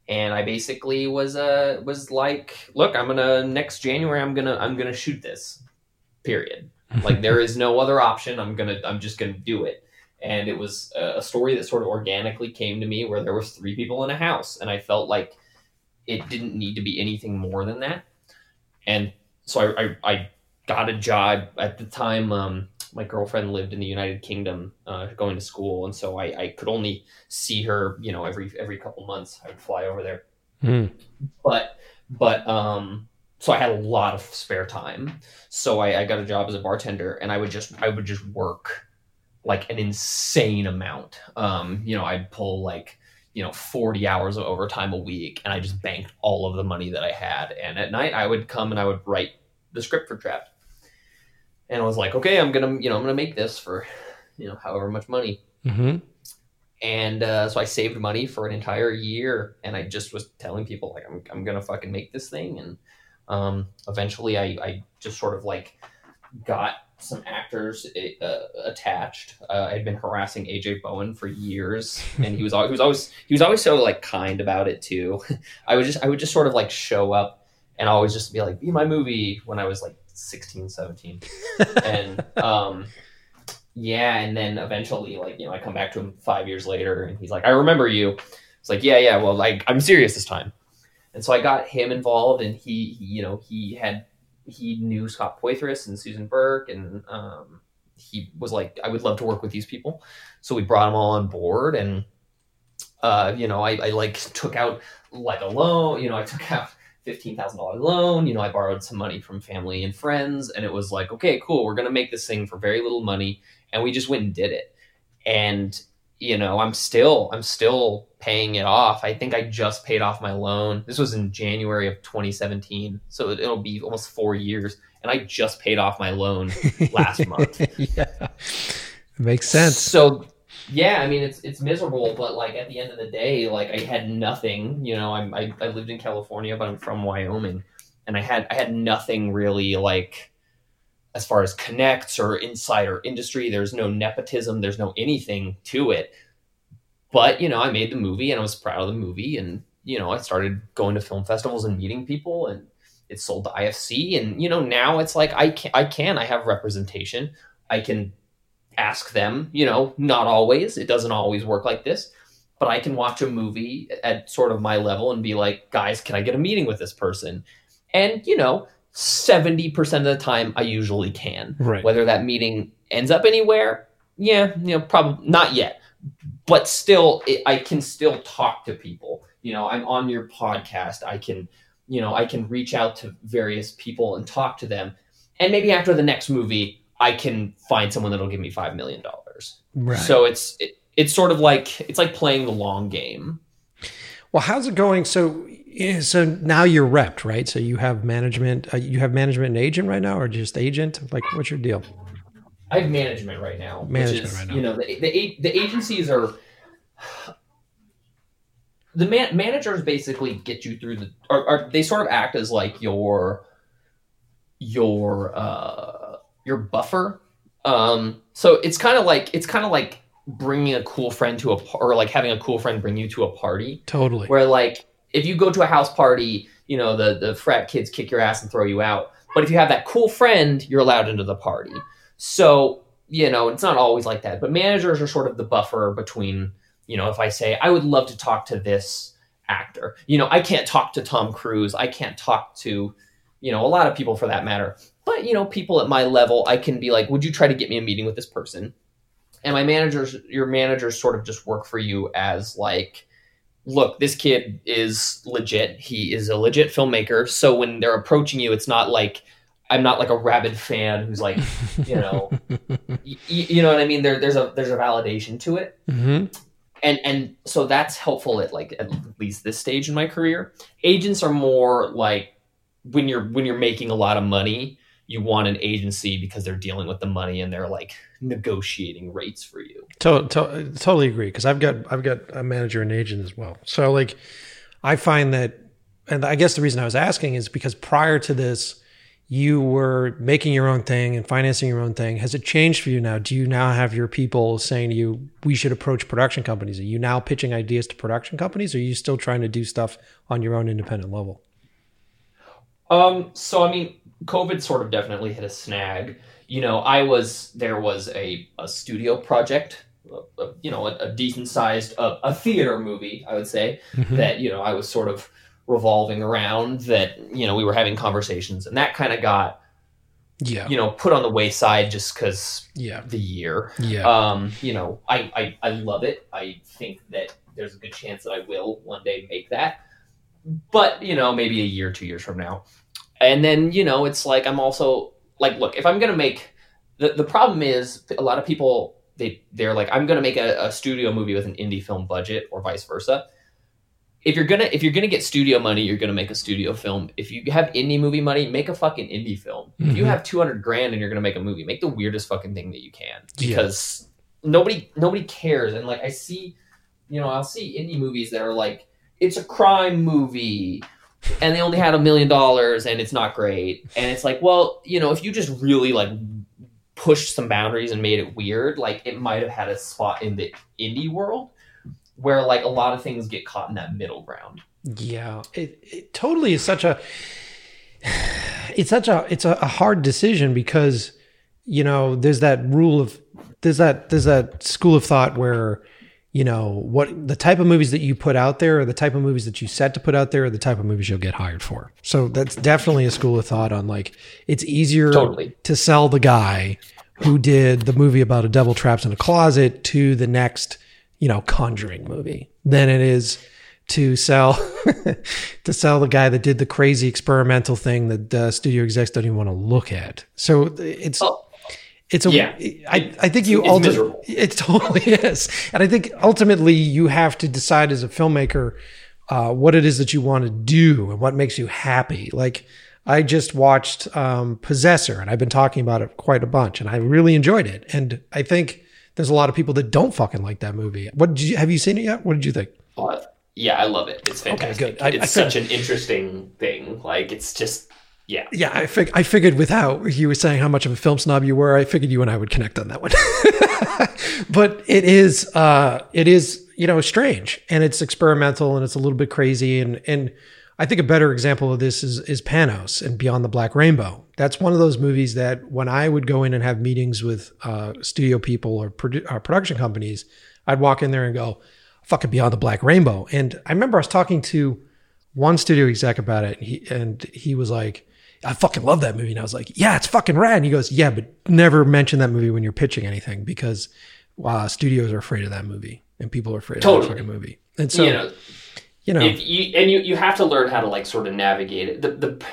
and I basically was uh was like, look, I'm gonna next January I'm gonna I'm gonna shoot this, period. Like there is no other option. I'm gonna I'm just gonna do it. And it was a story that sort of organically came to me where there was three people in a house, and I felt like it didn't need to be anything more than that. And so I, I, I got a job at the time. Um, my girlfriend lived in the United Kingdom, uh, going to school, and so I, I could only see her, you know, every every couple months. I would fly over there, Mm. but but um, so I had a lot of spare time. So I, I got a job as a bartender, and I would just I would just work like an insane amount. Um, you know, I'd pull like you know 40 hours of overtime a week and i just banked all of the money that i had and at night i would come and i would write the script for trapped and i was like okay i'm gonna you know i'm gonna make this for you know however much money Mm-hmm. and uh, so i saved money for an entire year and i just was telling people like i'm, I'm gonna fucking make this thing and um, eventually I, I just sort of like got some actors uh, attached. Uh, I'd been harassing AJ Bowen for years, and he was always, he was always he was always so like kind about it too. I would just I would just sort of like show up and always just be like, "Be my movie" when I was like 16, 17. and um, yeah, and then eventually, like you know, I come back to him five years later, and he's like, "I remember you." It's like, "Yeah, yeah, well, like I'm serious this time." And so I got him involved, and he, he you know, he had he knew Scott Poythress and Susan Burke, and um, he was like, I would love to work with these people. So we brought them all on board, and uh, you know, I, I like took out like a loan. You know, I took out fifteen thousand dollar loan. You know, I borrowed some money from family and friends, and it was like, okay, cool, we're gonna make this thing for very little money, and we just went and did it. And you know, I'm still I'm still paying it off. I think I just paid off my loan. This was in January of 2017, so it- it'll be almost four years, and I just paid off my loan last month. yeah. Makes sense. So yeah, I mean it's it's miserable, but like at the end of the day, like I had nothing. You know, I'm, I I lived in California, but I'm from Wyoming, and I had I had nothing really like as far as connects or insider industry. There's no nepotism. There's no anything to it. But you know, I made the movie, and I was proud of the movie, and you know, I started going to film festivals and meeting people, and it sold to IFC, and you know, now it's like I can I can I have representation. I can ask them, you know, not always. It doesn't always work like this. But I can watch a movie at sort of my level and be like, guys, can I get a meeting with this person? And, you know, 70% of the time I usually can. Right. Whether that meeting ends up anywhere, yeah, you know, probably not yet. But still, it, I can still talk to people. You know, I'm on your podcast. I can, you know, I can reach out to various people and talk to them. And maybe after the next movie, I can find someone that'll give me five million dollars. Right. So it's it, it's sort of like it's like playing the long game. Well, how's it going? So, yeah, so now you're repped, right? So you have management. Uh, you have management and agent right now, or just agent? Like, what's your deal? I have management right now. Management which is, right now. You know, the the, the agencies are the man, managers basically get you through the or, or they sort of act as like your your uh your buffer. Um, so it's kind of like it's kind of like bringing a cool friend to a or like having a cool friend bring you to a party. Totally. where like if you go to a house party, you know the the frat kids kick your ass and throw you out. But if you have that cool friend, you're allowed into the party. So, you know, it's not always like that, but managers are sort of the buffer between, you know, if I say, I would love to talk to this actor, you know, I can't talk to Tom Cruise, I can't talk to, you know, a lot of people for that matter. But, you know, people at my level, I can be like, would you try to get me a meeting with this person? And my managers, your managers sort of just work for you as like, look, this kid is legit. He is a legit filmmaker. So when they're approaching you, it's not like, I'm not like a rabid fan who's like, you know, y- you know what I mean. There, there's a there's a validation to it, Mm-hmm. and and so that's helpful at like at least this stage in my career. Agents are more like when you're when you're making a lot of money, you want an agency because they're dealing with the money and they're like negotiating rates for you. To, to, totally agree because I've got I've got a manager and agent as well. So like, I find that, and I guess the reason I was asking is because prior to this, you were making your own thing and financing your own thing. Has it changed for you now? Do you now have your people saying to you, "We should approach production companies"? Are you now pitching ideas to production companies? Or are you still trying to do stuff on your own independent level? Um, so I mean, COVID sort of definitely hit a snag. You know, I was there was a, a studio project, a, a- you know, a, a decent sized a, a theater movie, I would say that you know I was sort of revolving around. That you know we were having conversations, and that kind of got Yeah, you know put on the wayside just because yeah, the year. yeah. Um, you know, I, I I love it. I think that there's a good chance that I will one day make that. But, you know, maybe a year, two years from now. And then, you know, it's like I'm also like, look, if I'm gonna make the, the problem is a lot of people they they're like, I'm gonna make a, a studio movie with an indie film budget or vice versa. If you're gonna if you're gonna get studio money, you're gonna make a studio film. If you have indie movie money, make a fucking indie film. If you Mhm. have 200 grand and you're gonna make a movie, make the weirdest fucking thing that you can Yeah. because nobody nobody cares. And like I see, you know, I'll see indie movies that are like it's a crime movie and they only had a million dollars and it's not great. And it's like, well, you know, if you just really like pushed some boundaries and made it weird, like it might have had a spot in the indie world where like a lot of things get caught in that middle ground. Yeah, it, it totally is such a it's such a it's a, a hard decision because you know there's that rule of there's that there's that school of thought where you know what the type of movies that you put out there or the type of movies that you set to put out there are the type of movies you'll get hired for. So that's definitely a school of thought on like it's easier Totally. to sell the guy who did the movie about a devil trapped in a closet to the next, you know, Conjuring movie than it is to sell to sell the guy that did the crazy experimental thing that uh, studio execs don't even want to look at. So it's Oh, it's a yeah. I, I think you It's ulti- miserable. it totally is, and I think ultimately you have to decide as a filmmaker uh, what it is that you want to do and what makes you happy. Like I just watched um, Possessor, and I've been talking about it quite a bunch, and I really enjoyed it. And I think there's a lot of people that don't fucking like that movie. What did you have you seen it yet? What did you think? But yeah, I love it. It's fantastic. good. I- it's I such an interesting thing. Like it's just yeah. Yeah, I, fig- I figured with how you were saying how much of a film snob you were, I figured you and I would connect on that one. but it is, uh, it is, you know, strange and it's experimental and it's a little bit crazy. And, and I think a better example of this is, is Panos and Beyond the Black Rainbow. That's one of those movies that when I would go in and have meetings with, uh, studio people or produ- uh, production companies, I'd walk in there and go, fucking Beyond the Black Rainbow. And I remember I was talking to one studio exec about it, and he, and he was like, I fucking love that movie. And I was like, yeah, it's fucking rad. And he goes, yeah, but never mention that movie when you're pitching anything because uh, studios are afraid of that movie and people are afraid of Totally. that fucking movie. And so, you know, you know, if you and you you have to learn how to like sort of navigate it. The the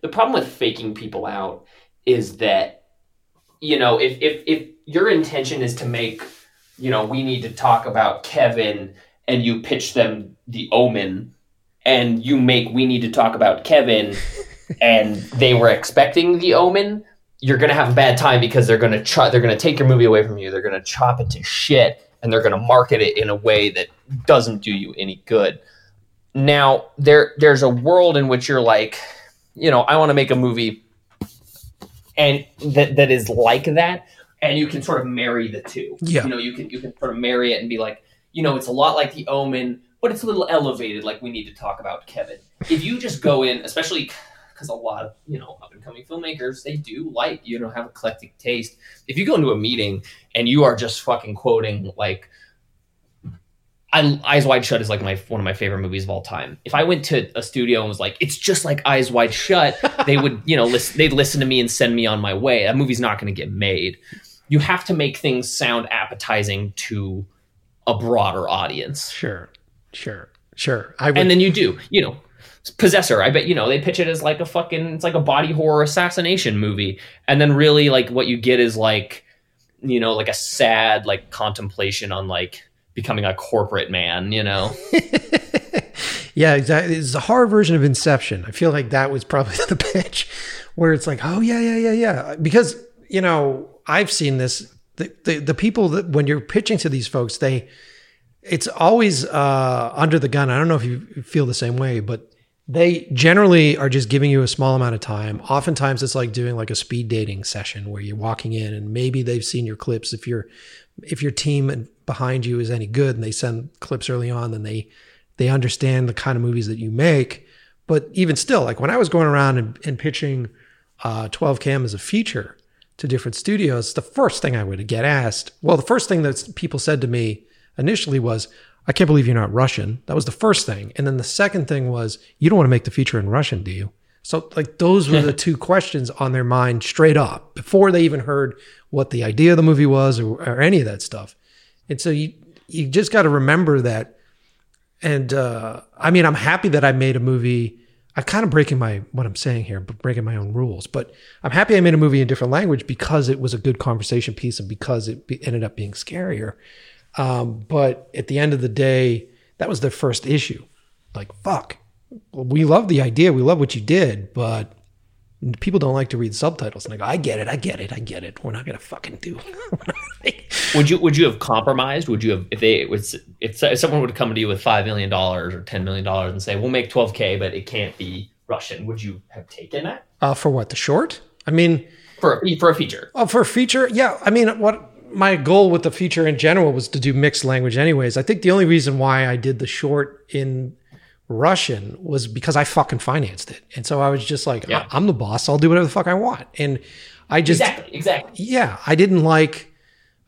the problem with faking people out is that you know if if if your intention is to make you know we need to talk about Kevin and you pitch them the Omen and you make we need to talk about Kevin and they were expecting the Omen. You're gonna have a bad time because they're gonna try. They're gonna take your movie away from you. They're gonna chop it to shit, and they're gonna market it in a way that doesn't do you any good. Now there there's a world in which you're like, you know, I want to make a movie and that that is like that and you can sort of marry the two. Yeah. You know, you can you can sort of marry it and be like, you know, it's a lot like the omen, but it's a little elevated like we need to talk about Kevin. If you just go in, especially because a lot of you know up and coming filmmakers they do like you know have eclectic taste. If you go into a meeting and you are just fucking quoting like. I, Eyes Wide Shut is like my one of my favorite movies of all time. If I went to a studio and was like, "It's just like Eyes Wide Shut," they would, you know, listen, they'd listen to me and send me on my way. That movie's not going to get made. You have to make things sound appetizing to a broader audience. Sure, sure, sure. I would, and then you do, you know, Possessor. I bet you know they pitch it as like a fucking it's like a body horror assassination movie, and then really like what you get is like, you know, like a sad like contemplation on like becoming a corporate man. You know. yeah, exactly. It's a horror version of Inception. I feel like that was probably the pitch, where it's like, oh yeah, yeah, yeah, yeah, because you know I've seen this. The, the, the people that when you're pitching to these folks, they it's always uh, under the gun. I don't know if you feel the same way, but they generally are just giving you a small amount of time. Oftentimes, it's like doing like a speed dating session where you're walking in, and maybe they've seen your clips. If your if your team behind you is any good, and they send clips early on, then they they understand the kind of movies that you make. But even still, like when I was going around and, and pitching uh, 12 Cam as a feature, to different studios, the first thing I would get asked, well, the first thing that people said to me initially was, I can't believe you're not Russian. That was the first thing. And then the second thing was, you don't want to make the feature in Russian, do you? So, like, those were the two questions on their mind straight up before they even heard what the idea of the movie was or, or any of that stuff. And so you, you just got to remember that. And uh, I mean, I'm happy that I made a movie I'm kind of breaking my what I'm saying here, but breaking my own rules. But I'm happy I made a movie in different language because it was a good conversation piece and because it be, ended up being scarier. Um, but at the end of the day, that was their first issue. Like, fuck, we love the idea, we love what you did, but people don't like to read subtitles. And I go, I get it, I get it, I get it. We're not gonna fucking do. would you would you have compromised? Would you have if they was if someone would come to you with five million dollars or ten million dollars and say we'll make twelve k, but it can't be Russian? Would you have taken that? Uh, for what the short? I mean, for a, for a feature. Oh, for a feature, yeah. I mean, what my goal with the feature in general was to do mixed language, anyways. I think the only reason why I did the short in Russian was because I fucking financed it. And so I was just like, yeah. I'm the boss. I'll do whatever the fuck I want. And I just Exactly, exactly. Yeah, I didn't like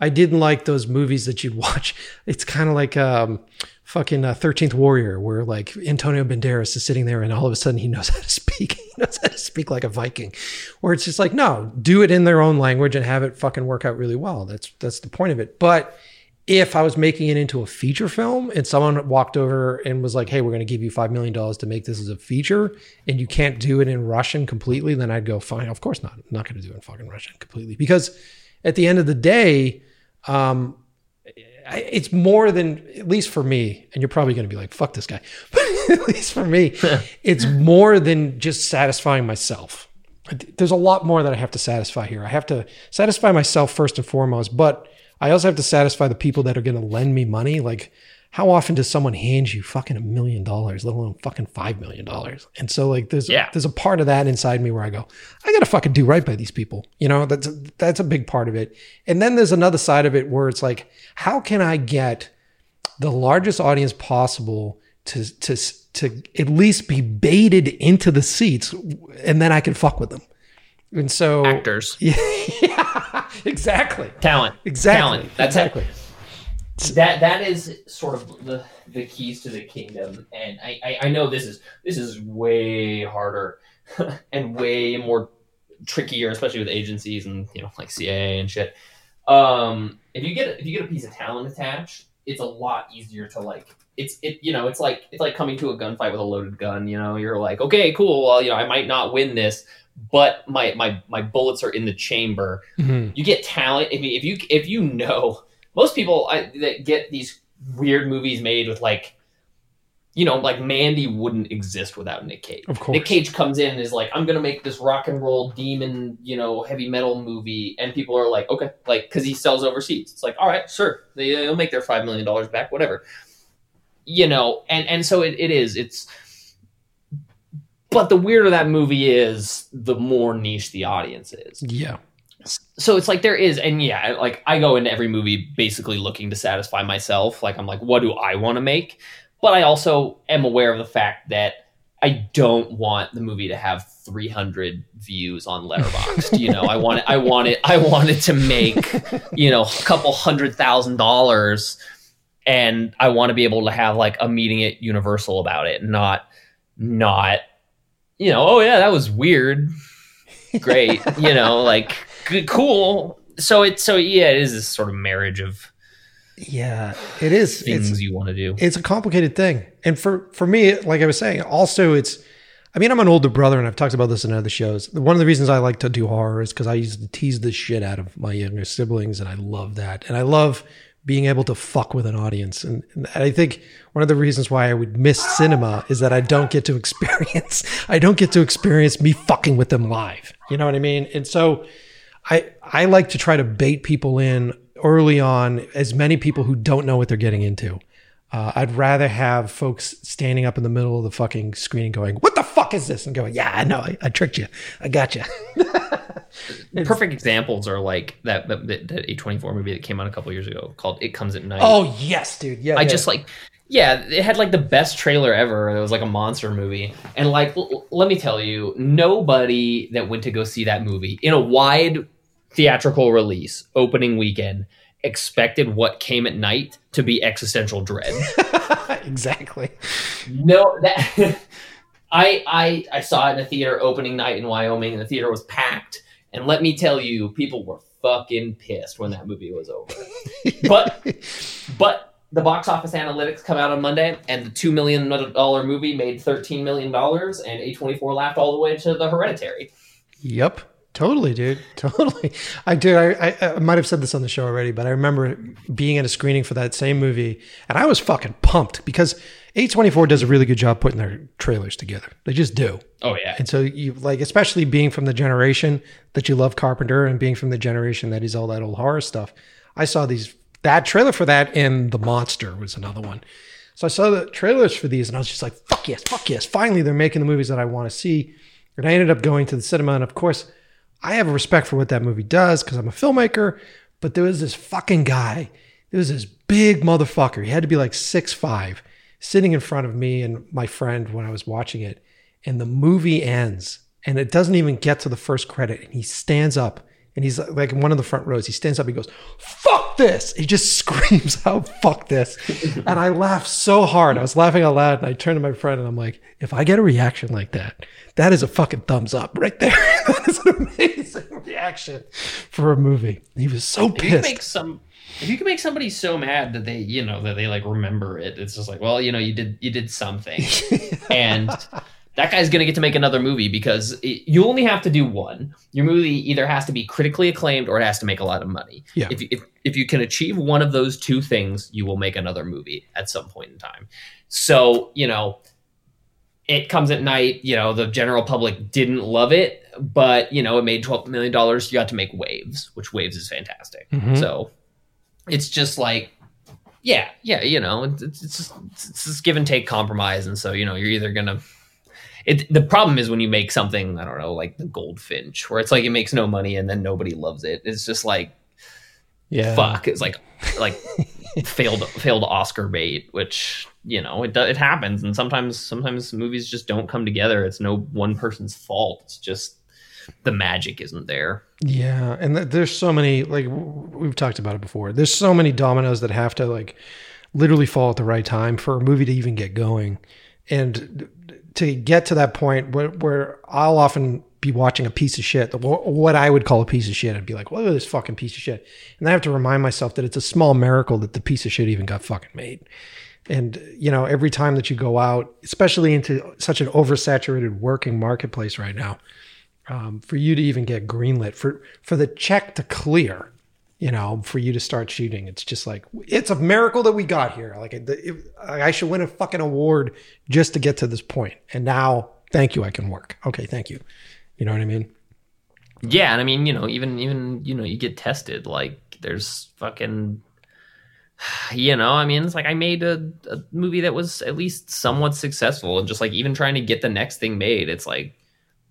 I didn't like those movies that you'd watch. It's kind of like um fucking uh, 13th Warrior where like Antonio Banderas is sitting there and all of a sudden he knows how to speak. he knows how to speak like a Viking. Where it's just like, no, do it in their own language and have it fucking work out really well. That's that's the point of it. But if I was making it into a feature film and someone walked over and was like, "Hey, we're going to give you five million dollars to make this as a feature," and you can't do it in Russian completely, then I'd go, "Fine, of course not. I'm not going to do it in fucking Russian completely." Because at the end of the day, um, it's more than at least for me. And you're probably going to be like, "Fuck this guy," but at least for me, it's more than just satisfying myself. There's a lot more that I have to satisfy here. I have to satisfy myself first and foremost, but I also have to satisfy the people that are going to lend me money. Like, how often does someone hand you fucking a million dollars, let alone fucking five million dollars? And so, like, there's yeah. there's a part of that inside me where I go, I gotta fucking do right by these people. You know, that's that's a big part of it. And then there's another side of it where it's like, how can I get the largest audience possible to to to at least be baited into the seats, and then I can fuck with them. And so actors. Yeah, exactly. Talent. Exactly. Talent. That's exactly. It. That that is sort of the the keys to the kingdom, and I, I, I know this is this is way harder and way more trickier, especially with agencies and you know like CAA and shit. Um, if you get if you get a piece of talent attached, it's a lot easier to like. It's it you know it's like it's like coming to a gunfight with a loaded gun. You know you're like okay cool well you know I might not win this, but my my my bullets are in the chamber. Mm-hmm. You get talent if you if you if you know most people I, that get these weird movies made with like you know like Mandy wouldn't exist without Nick Cage. Of course, Nick Cage comes in and is like I'm gonna make this rock and roll demon you know heavy metal movie, and people are like okay like because he sells overseas. It's like all right sure they, they'll make their five million dollars back whatever. You know, and and so it, it is it's but the weirder that movie is, the more niche the audience is. Yeah. So it's like there is, and yeah, like I go into every movie basically looking to satisfy myself. Like I'm like, what do I want to make? But I also am aware of the fact that I don't want the movie to have 300 views on Letterboxd. you know, I want it, I want it, I want it to make, you know, a couple hundred thousand dollars, and I want to be able to have like a meeting at Universal about it, not, not, you know, oh yeah, that was weird, great, you know, like cool. So it, so yeah, it is this sort of marriage of yeah, it is things it's, you want to do. It's a complicated thing, and for for me, like I was saying, also it's. I mean, I'm an older brother, and I've talked about this in other shows. One of the reasons I like to do horror is because I used to tease the shit out of my younger siblings, and I love that. And I love being able to fuck with an audience. And, and, I think one of the reasons why I would miss cinema is that I don't get to experience, I don't get to experience me fucking with them live. You know what I mean? And so I, I like to try to bait people in early on as many people who don't know what they're getting into. Uh, I'd rather have folks standing up in the middle of the fucking screen and going, "What the fuck is this?" and going, "Yeah, I know, I, I tricked you, I got you." Perfect examples are like that that, that A twenty four movie that came out a couple years ago called "It Comes at Night." Oh yes, dude. Yeah, I yeah. just like yeah, it had like the best trailer ever. It was like a monster movie. And like l- let me tell you, nobody that went to go see that movie in a wide theatrical release opening weekend expected what came at night to be existential dread. exactly. No, that I I I saw it in a theater opening night in Wyoming, and the theater was packed. And let me tell you, people were fucking pissed when that movie was over. but but the box office analytics come out on Monday, and the two million dollar movie made thirteen million dollars, and A twenty four laughed all the way to the Hereditary. Yep. Totally, dude. Totally. I did. I, I, I, might have said this on the show already, but I remember being at a screening for that same movie, and I was fucking pumped because A24 does a really good job putting their trailers together. They just do. Oh yeah. And so you like, especially being from the generation that you love Carpenter, and being from the generation that is all that old horror stuff. I saw these that trailer for that, and The Monster was another one. So I saw the trailers for these, and I was just like, "Fuck yes, fuck yes!" Finally, they're making the movies that I want to see. And I ended up going to the cinema, and of course I have a respect for what that movie does because I'm a filmmaker, but there was this fucking guy. There was this big motherfucker. He had to be like six five, sitting in front of me and my friend when I was watching it. And the movie ends and it doesn't even get to the first credit. And he stands up and he's like in one of the front rows. He stands up, he goes, fuck this. He just screams out, fuck this. and I laughed so hard. I was laughing out loud. And I turned to my friend and I'm like, if I get a reaction like that, that is a fucking thumbs up right there. that is an amazing reaction for a movie. He was so pissed. If you make some if you can make somebody so mad that they, you know, that they like remember it, it's just like, well, you know, you did you did something. and that guy's going to get to make another movie because it, you only have to do one. Your movie either has to be critically acclaimed or it has to make a lot of money. Yeah. If, if, if you can achieve one of those two things, you will make another movie at some point in time. So, you know, it comes at night, you know, the general public didn't love it, but, you know, it made $12 million. You got to make Waves, which Waves is fantastic. Mhm. So it's just like, yeah, yeah, you know, it's, it's, just, it's just give and take compromise. And so, you know, you're either going to, it, the problem is when you make something I don't know like the Goldfinch, where it's like it makes no money and then nobody loves it. It's just like Yeah. fuck. It's like like failed failed Oscar bait, which you know it it happens, and sometimes sometimes movies just don't come together. It's no one person's fault. It's just the magic isn't there. Yeah, and th- there's so many like we've talked about it before. There's so many dominoes that have to like literally fall at the right time for a movie to even get going, and to get to that point where, where I'll often be watching a piece of shit, what I would call a piece of shit. I'd be like, "What is this fucking piece of shit?" And I have to remind myself that it's a small miracle that the piece of shit even got fucking made. And you know, every time that you go out, especially into such an oversaturated working marketplace right now, um, for you to even get greenlit, for for the check to clear, you know, for you to start shooting, it's just like it's a miracle that we got here. Like it, it, I should win a fucking award just to get to this point. And now, thank you, I can work. Okay, thank you. You know what I mean? Yeah, and I mean, you know, even even you know, you get tested. Like there's fucking you know, I mean, it's like I made a, a movie that was at least somewhat successful and just like even trying to get the next thing made, it's like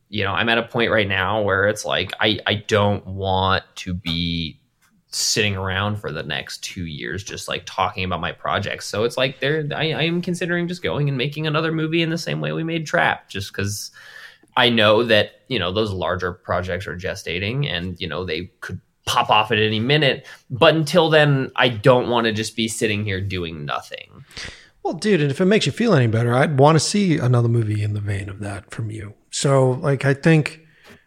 you know, I'm at a point right now where it's like I I don't want to be sitting around for the next two years just like talking about my projects. So it's like there I, I am considering just going and making another movie in the same way we made Trap, just because I know that, you know, those larger projects are gestating and, you know, they could pop off at any minute. But until then, I don't want to just be sitting here doing nothing. Well, dude, and if it makes you feel any better, I'd want to see another movie in the vein of that from you. So, like, I think,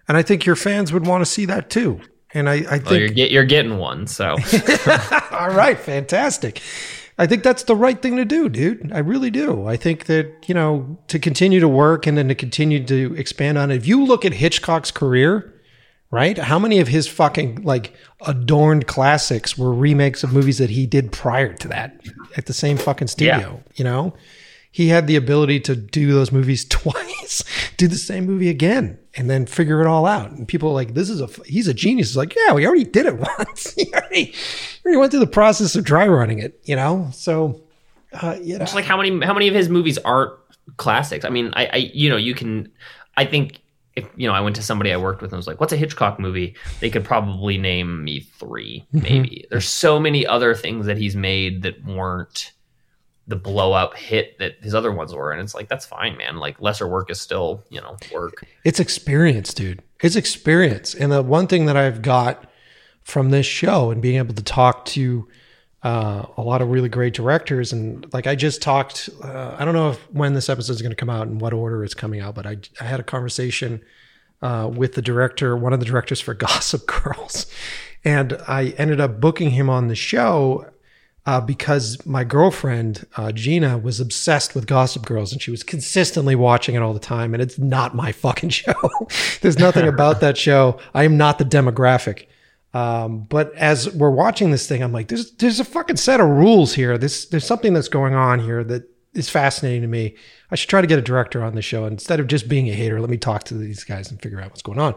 and I think your fans would want to see that too. And I, I think well, you're, get, you're getting one. So, all right, fantastic. I think that's the right thing to do, dude. I really do. I think that, you know, to continue to work and then to continue to expand on it. If you look at Hitchcock's career, right? How many of his fucking like adorned classics were remakes of movies that he did prior to that at the same fucking studio, yeah. you know? He had the ability to do those movies twice, do the same movie again, and then figure it all out. And people are like, this is a, he's a genius. It's like, yeah, we already did it once. he already, already went through the process of dry running it, you know? So, uh, you know. It's like how many, how many of his movies aren't classics? I mean, I, I, you know, you can, I think if you know, I went to somebody I worked with and was like, "What's a Hitchcock movie?" They could probably name me 3 mm-hmm. maybe. There's so many other things that he's made that weren't the blow up hit that his other ones were, and it's like that's fine, man. Like lesser work is still you know work. It's experience, dude. It's experience, and the one thing that I've got from this show and being able to talk to uh, a lot of really great directors. And like I just talked, uh, I don't know if, when this episode is going to come out and what order it's coming out, but I, I had a conversation uh, with the director, one of the directors for Gossip Girls. And I ended up booking him on the show uh, because my girlfriend, uh, Gina, was obsessed with Gossip Girls and she was consistently watching it all the time. And it's not my fucking show. There's nothing about that show. I am not the demographic. Um, but as we're watching this thing, I'm like, there's there's a fucking set of rules here. This there's something that's going on here that is fascinating to me. I should try to get a director on the show instead of just being a hater. Let me talk to these guys and figure out what's going on.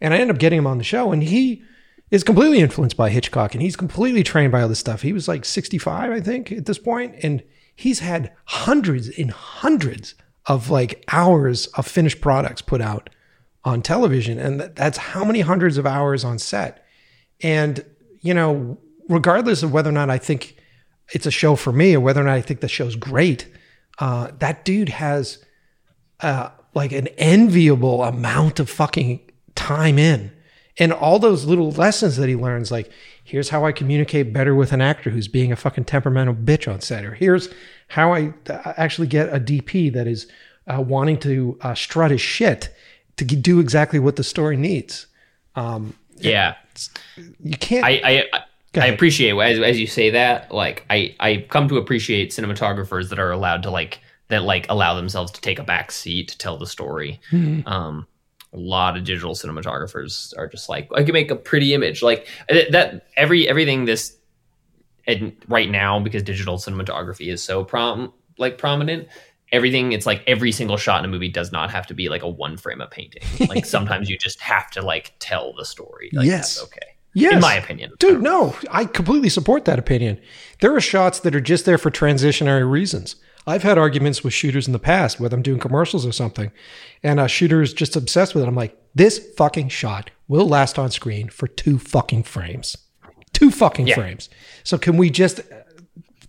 And I end up getting him on the show, and he is completely influenced by Hitchcock, and he's completely trained by all this stuff. He was like 65, I think, at this point, and he's had hundreds and hundreds of like hours of finished products put out on television, and that's how many hundreds of hours on set and, you know, regardless of whether or not I think it's a show for me or whether or not I think the show's great, uh, that dude has uh, like an enviable amount of fucking time in. And all those little lessons that he learns, like, here's how I communicate better with an actor who's being a fucking temperamental bitch on set, or here's how I uh, actually get a DP that is uh, wanting to uh, strut his shit to do exactly what the story needs. Um, yeah you can't. I I, I appreciate as, as you say that. Like I I come to appreciate cinematographers that are allowed to like that like allow themselves to take a back seat to tell the story. Mm-hmm. Um, a lot of digital cinematographers are just like I can make a pretty image. Like uh, that. Every everything this and right now because digital cinematography is so prom like prominent everything it's like every single shot in a movie does not have to be like a one frame of painting. Like sometimes you just have to like tell the story. Like, yes. okay. Yes. in my opinion. Dude no i completely support that opinion. There are shots that are just there for transitionary reasons i've had arguments with shooters in the past whether i'm doing commercials or something and a shooter is just obsessed with it i'm like this fucking shot will last on screen for two fucking frames two fucking yeah. frames so can we just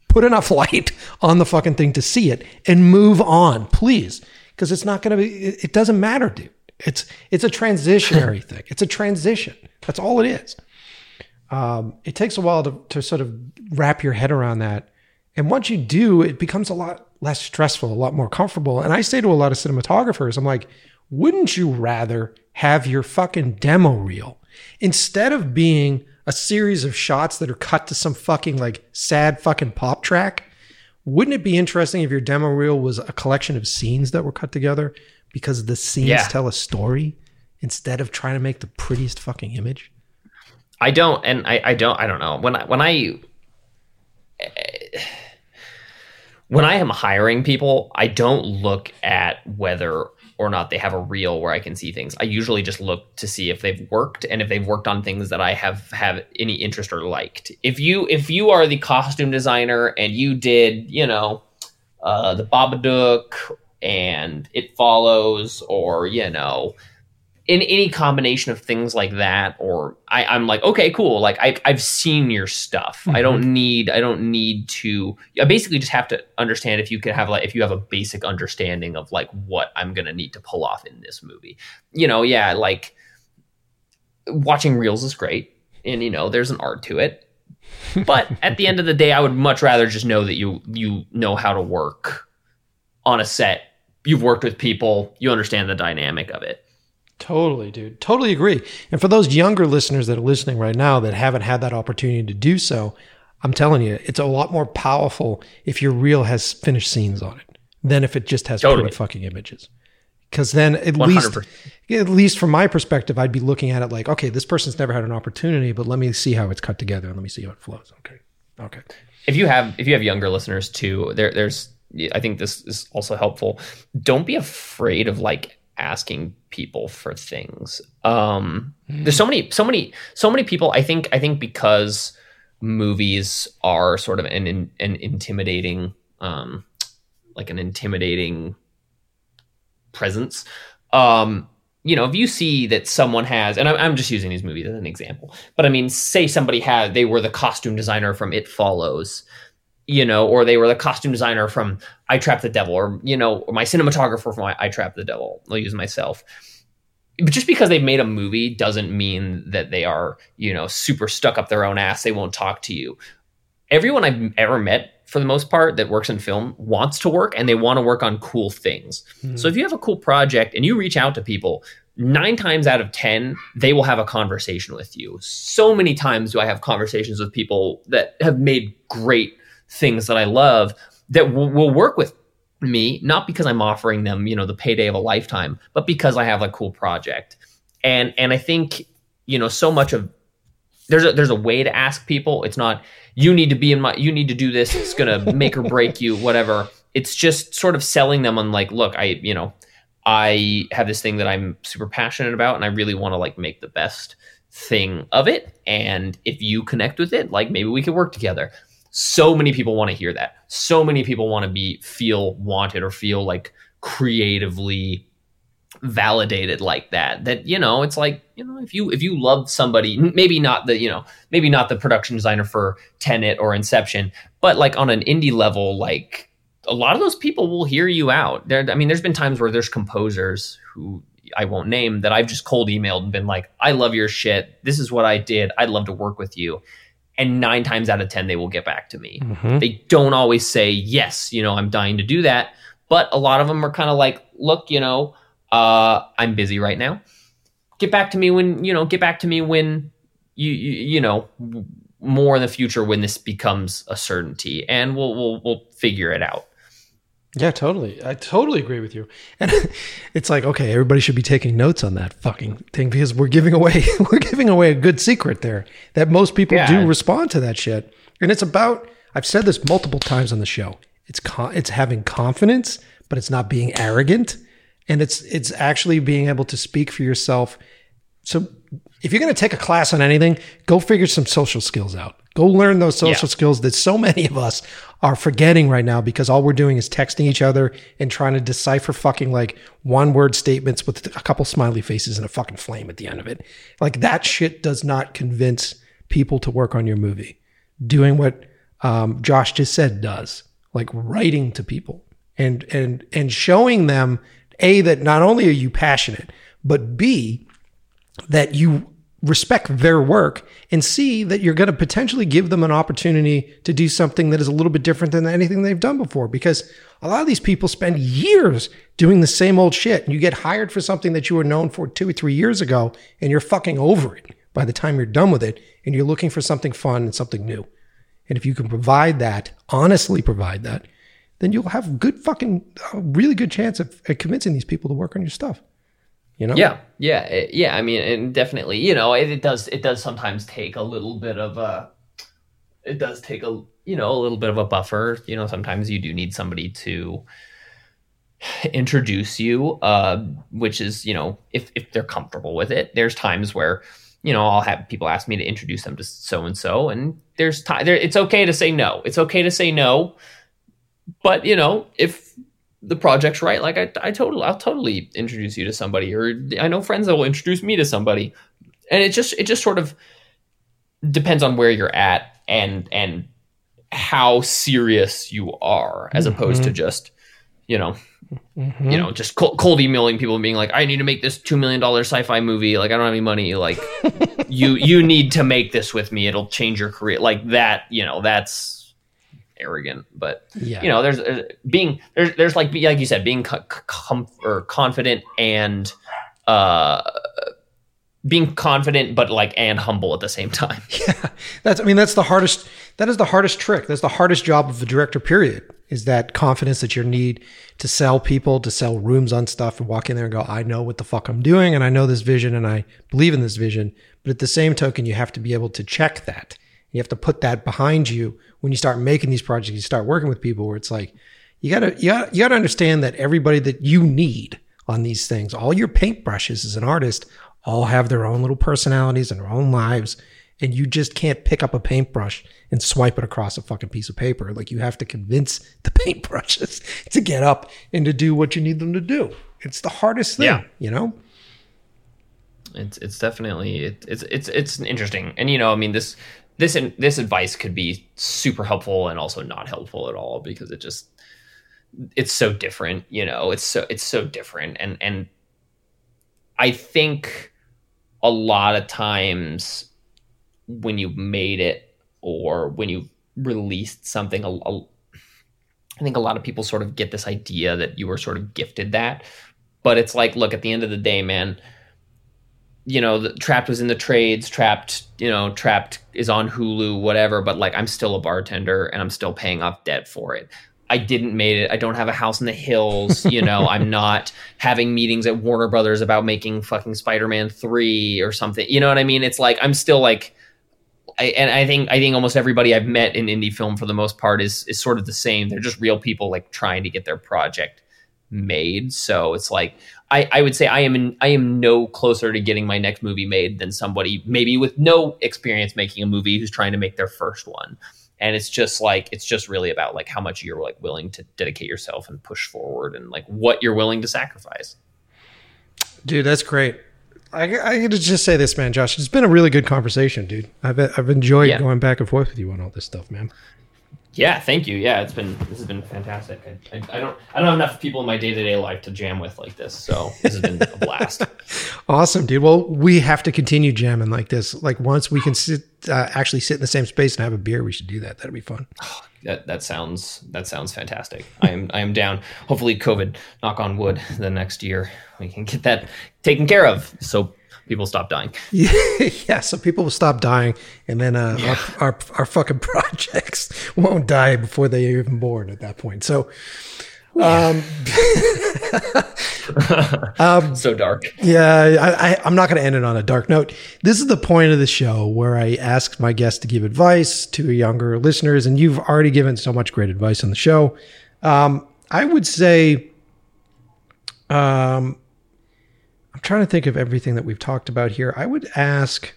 put enough light on the fucking thing to see it and move on, please. Because it's not going to be, it, doesn't matter, dude. It's, it's a transitionary thing. It's a transition. That's all it is. Um, it takes a while to, to sort of wrap your head around that. And once you do, it becomes a lot less stressful, a lot more comfortable. And I say to a lot of cinematographers, I'm like, wouldn't you rather have your fucking demo reel instead of being a series of shots that are cut to some fucking like sad fucking pop track. Wouldn't it be interesting if your demo reel was a collection of scenes that were cut together because the scenes yeah. tell a story instead of trying to make the prettiest fucking image? I don't, and I, I don't, I don't know when I, when I, when I am hiring people, I don't look at whether or not they have a reel where I can see things. I usually just look to see if they've worked and if they've worked on things that I have have any interest or liked. If you if you are the costume designer and you did, you know, uh, the Babadook and It Follows or, you know, in any combination of things like that or I, i'm like okay cool. Like I, i've seen your stuff. Mm-hmm. i don't mm-hmm. need i don't need to i basically just have to understand if you can have like if you have a basic understanding of like what i'm gonna need to pull off in this movie. You know yeah like watching reels is great and you know there's an art to it. But at the end of the day i would much rather just know that you you know how to work on a set. You've worked with people. You understand the dynamic of it Totally, dude. Totally agree. And for those younger listeners that are listening right now that haven't had that opportunity to do so, I'm telling you, it's a lot more powerful if your reel has finished scenes on it than if it just has totally. pretty fucking images. Because then at 100. least, at least from my perspective, I'd be looking at it like, okay, this person's never had an opportunity, but let me see how it's cut together and let me see how it flows. Okay, okay. If you have if you have younger listeners too, there there's I think this is also helpful. Don't be afraid of like asking people for things. Um, mm. There's so many, so many, so many people. I think, I think because movies are sort of an an intimidating, um, like an intimidating presence. Um, you know, if you see that someone has, and I'm, I'm just using these movies as an example, but I mean, say somebody had, they were the costume designer from It Follows, you know, or they were the costume designer from I Trapped the Devil, or you know, or my cinematographer from I Trapped the Devil. I'll use myself. But just because they've made a movie doesn't mean that they are, you know, super stuck up their own ass. They won't talk to you. Everyone I've ever met, for the most part, that works in film wants to work and they want to work on cool things. Mm-hmm. So if you have a cool project and you reach out to people, nine times out of 10, they will have a conversation with you. So many times do I have conversations with people that have made great things that I love that will, will work with me, not because I'm offering them, you know, the payday of a lifetime, but because I have a cool project. And and I think, you know, so much of there's a there's a way to ask people. It's not you need to be in my you need to do this, it's gonna make or break you, whatever. It's just sort of selling them on like, look, I, you know, I have this thing that I'm super passionate about and I really want to like make the best thing of it. And if you connect with it, like maybe we could work together so many people want to hear that. So many people want to be feel wanted or feel like creatively validated like that that you know it's like you know if you if you love somebody maybe not the you know maybe not the production designer for tenet or inception but like on an indie level like a lot of those people will hear you out. There i mean there's been times where there's composers who i won't name that i've just cold emailed and been like i love your shit. This is what i did. I'd love to work with you and nine times out of 10, they will get back to me. Mm-hmm. They don't always say, yes, you know, I'm dying to do that. But a lot of them are kind of like, look, you know, uh, I'm busy right now. Get back to me when, you know, get back to me when you, you, you know, more in the future when this becomes a certainty and we'll, we'll, we'll figure it out. Yeah, totally. I totally agree with you. And it's like, okay, everybody should be taking notes on that fucking thing because we're giving away we're giving away a good secret there that most people yeah. do respond to that shit. And it's about I've said this multiple times on the show. It's con- it's having confidence, but it's not being arrogant, and it's it's actually being able to speak for yourself. So if you're going to take a class on anything, go figure some social skills out. Go learn those social yeah. skills that so many of us are forgetting right now because all we're doing is texting each other and trying to decipher fucking like one word statements with a couple smiley faces and a fucking flame at the end of it. Like that shit does not convince people to work on your movie. Doing what um, Josh just said does, like writing to people and and and showing them a that not only are you passionate, but b that you respect their work and see that you're going to potentially give them an opportunity to do something that is a little bit different than anything they've done before because a lot of these people spend years doing the same old shit and you get hired for something that you were known for 2 or 3 years ago and you're fucking over it by the time you're done with it and you're looking for something fun and something new. And if you can provide that, honestly provide that, then you'll have good fucking really good chance of, of convincing these people to work on your stuff you know? Yeah yeah eh, yeah i mean and definitely you know it, it does it does sometimes take a little bit of a it does take a you know a little bit of a buffer you know sometimes you do need somebody to introduce you uh which is you know if if they're comfortable with it. There's times where you know i'll have people ask me to introduce them to so and so and there's time there it's okay to say no. It's okay to say no but you know if the project's right, like I, I totally, I'll totally introduce you to somebody, or I know friends that will introduce me to somebody, and it just, it just sort of depends on where you're at and and how serious you are, as mm-hmm. opposed to just, you know, mm-hmm. you know, just cold, cold, emailing people and being like, I need to make this two million dollar sci-fi movie. Like I don't have any money. Like you, you need to make this with me. It'll change your career. Like that. You know, that's arrogant, but yeah. you know, there's uh, being there's there's like like you said, being com- or confident and uh being confident but like and humble at the same time. Yeah. That's I mean that's the hardest that is the hardest trick. That's the hardest job of a director period is that confidence that you need to sell people, to sell rooms on stuff and walk in there and go, I know what the fuck I'm doing and I know this vision and I believe in this vision. But at the same token, you have to be able to check that. You have to put that behind you when you start making these projects, you start working with people where it's like, you gotta, you gotta, you gotta understand that everybody that you need on these things, all your paintbrushes as an artist, all have their own little personalities and their own lives. And you just can't pick up a paintbrush and swipe it across a fucking piece of paper. Like you have to convince the paintbrushes to get up and to do what you need them to do. It's the hardest thing, yeah. you know? It's it's definitely it, it's it's it's interesting, and you know, I mean, this this this advice could be super helpful and also not helpful at all because it just it's so different you know it's so it's so different. And and i think a lot of times when you made it or when you released something a, a, I think a lot of people sort of get this idea that you were sort of gifted that but it's like look at the end of the day man you know, the, Trapped was in the trades. Trapped, you know, Trapped is on Hulu, whatever. But like, I'm still a bartender and I'm still paying off debt for it. I didn't made it. I don't have a house in the hills. You know, I'm not having meetings at Warner Brothers about making fucking Spider-Man three or something. You know what I mean? It's like I'm still like, I, and I think I think almost everybody I've met in indie film for the most part is is sort of the same. They're just real people like trying to get their project made. So it's like I, I would say I am in, I am no closer to getting my next movie made than somebody maybe with no experience making a movie who's trying to make their first one. And it's just like it's just really about like how much you're like willing to dedicate yourself and push forward and like what you're willing to sacrifice. Dude, that's great. I, I got to just say this, man, Josh. It's been a really good conversation, dude. I've I've enjoyed yeah. going back and forth with you on all this stuff, man. Yeah, thank you. Yeah, it's been this has been fantastic. I, I, I don't I don't have enough people in my day to day life to jam with like this, so this has been a blast. awesome, dude. Well, we have to continue jamming like this. Like once we can sit, uh, actually sit in the same space and have a beer, we should do that. That'd be fun. that that sounds that sounds fantastic. I am I am down. Hopefully, COVID, knock on wood, the next year we can get that taken care of. So people stop dying. yeah, so people will stop dying, and then uh, yeah. our, our, our fucking projects won't die before they're even born at that point. So, um, um so dark. Yeah, I, I, I'm not going to end it on a dark note. This is the point of the show where I ask my guests to give advice to younger listeners, and you've already given so much great advice on the show. Um, I would say, um, I'm trying to think of everything that we've talked about here. I would ask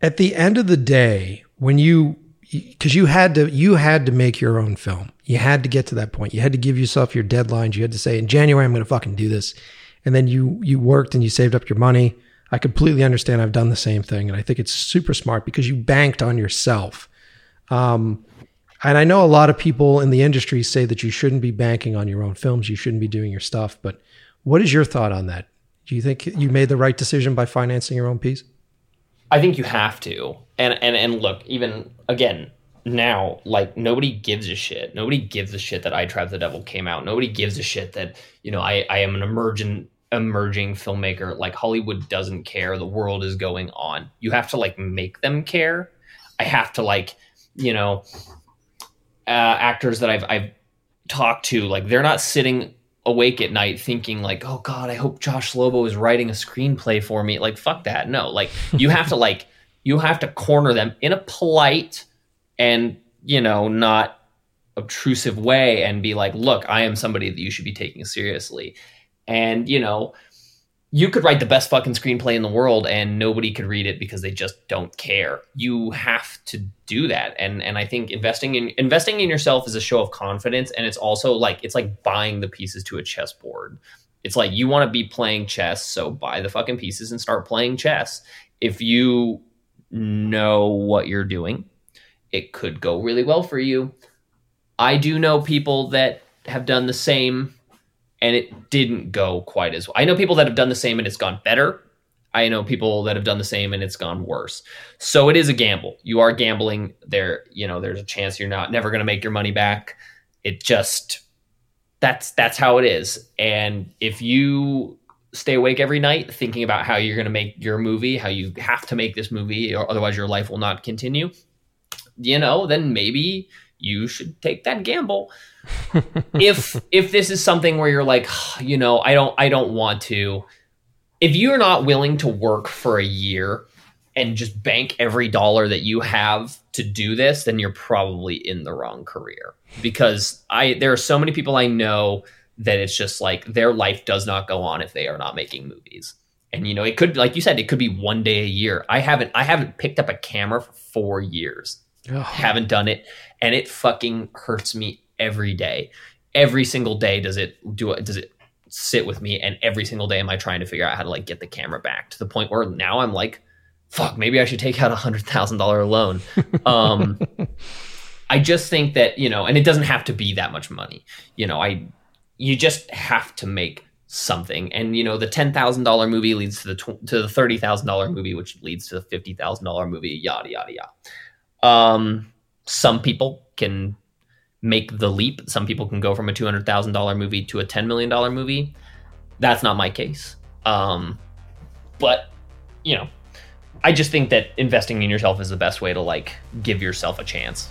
at the end of the day, when you because you had to you had to make your own film. You had to get to that point. You had to give yourself your deadlines. You had to say in January I'm going to fucking do this. And then you you worked and you saved up your money. I completely understand. I've done the same thing, and I think it's super smart because you banked on yourself. Um, and I know a lot of people in the industry say that you shouldn't be banking on your own films, you shouldn't be doing your stuff. But what is your thought on that? Do you think you made the right decision by financing your own piece? I think you have to. And and and look, even again, now, like nobody gives a shit. Nobody gives a shit that I Trapped the Devil came out. Nobody gives a shit that, you know, I, I am an emergent emerging filmmaker. Like Hollywood doesn't care. The world is going on. You have to like make them care. I have to like, you know, uh, actors that I've I've talked to, like they're not sitting awake at night thinking like, oh God, I hope Josh Lobo is writing a screenplay for me. Like fuck that. No, like you have to like you have to corner them in a polite and you know not obtrusive way and be like, look, I am somebody that you should be taking seriously. And you know, you could write the best fucking screenplay in the world and nobody could read it because they just don't care. You have to do that. And and I think investing in investing in yourself is a show of confidence and it's also like it's like buying the pieces to a chessboard. It's like you want to be playing chess, so buy the fucking pieces and start playing chess. If you know what you're doing, it could go really well for you. I do know people that have done the same and it didn't go quite as well. I know people that have done the same and it's gone better. I know people that have done the same and it's gone worse. So it is a gamble. You are gambling. There, you know, there's a chance you're not never going to make your money back. It just that's that's how it is. And if you stay awake every night thinking about how you're going to make your movie, how you have to make this movie or otherwise your life will not continue, you know, then maybe you should take that gamble if if this is something where you're like, you know, I don't I don't want to. If you're not willing to work for a year and just bank every dollar that you have to do this, then you're probably in the wrong career. Because I there are so many people I know that it's just like their life does not go on if they are not making movies. And you know, it could like you said, it could be one day a year. I haven't I haven't picked up a camera for 4 years. Oh. Haven't done it and it fucking hurts me every day. Every single day does it do it does it sit with me and every single day am I trying to figure out how to like get the camera back to the point where now I'm like fuck maybe I should take out a hundred thousand dollar loan. Um I just think that, you know, and it doesn't have to be that much money. You know, I you just have to make something. And you know, the ten thousand dollar movie leads to the tw- to the thirty thousand dollar movie, which leads to the fifty thousand dollar movie. Yada yada yada. Um, some people can make the leap. Some people can go from a two hundred thousand dollar movie to a ten million dollar movie. That's not my case. Um, but you know, I just think that investing in yourself is the best way to like give yourself a chance.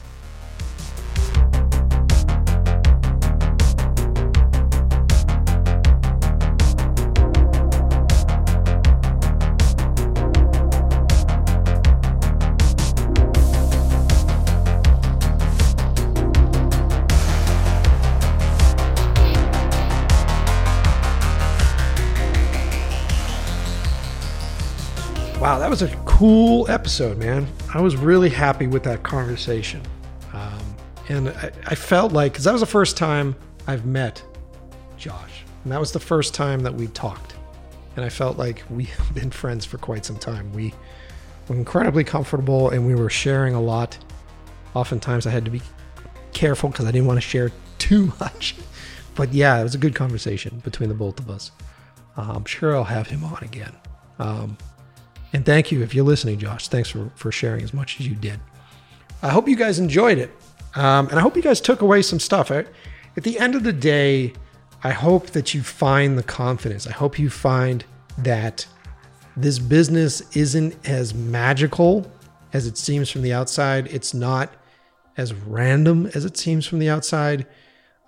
Was a cool episode, man. I was really happy with that conversation. Um, and I, I, felt like, because that was the first time I've met Josh. And that was the first time that we talked. And I felt like we've been friends for quite some time. We were incredibly comfortable and we were sharing a lot. Oftentimes I had to be careful because I didn't want to share too much. But yeah, it was a good conversation between the both of us. Uh, I'm sure I'll have him on again. Um, and thank you if you're listening, Josh. Thanks for, for sharing as much as you did. I hope you guys enjoyed it. Um, and I hope you guys took away some stuff. I, at the end of the day, I hope that you find the confidence. I hope you find that this business isn't as magical as it seems from the outside. It's not as random as it seems from the outside.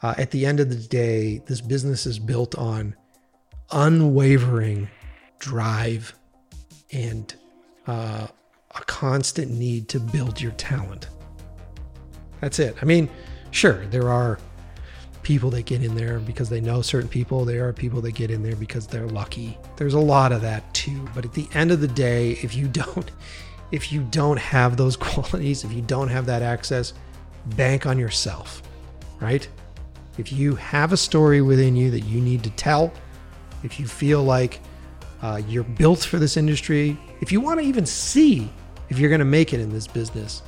Uh, at the end of the day, this business is built on unwavering drive and uh, a constant need to build your talent. That's it. I mean, sure, there are people that get in there because they know certain people. There are people that get in there because they're lucky. There's a lot of that too. But at the end of the day, if you don't if you don't have those qualities, if you don't have that access, bank on yourself. Right? If you have a story within you that you need to tell, if you feel like uh, you're built for this industry, if you want to even see if you're going to make it in this business,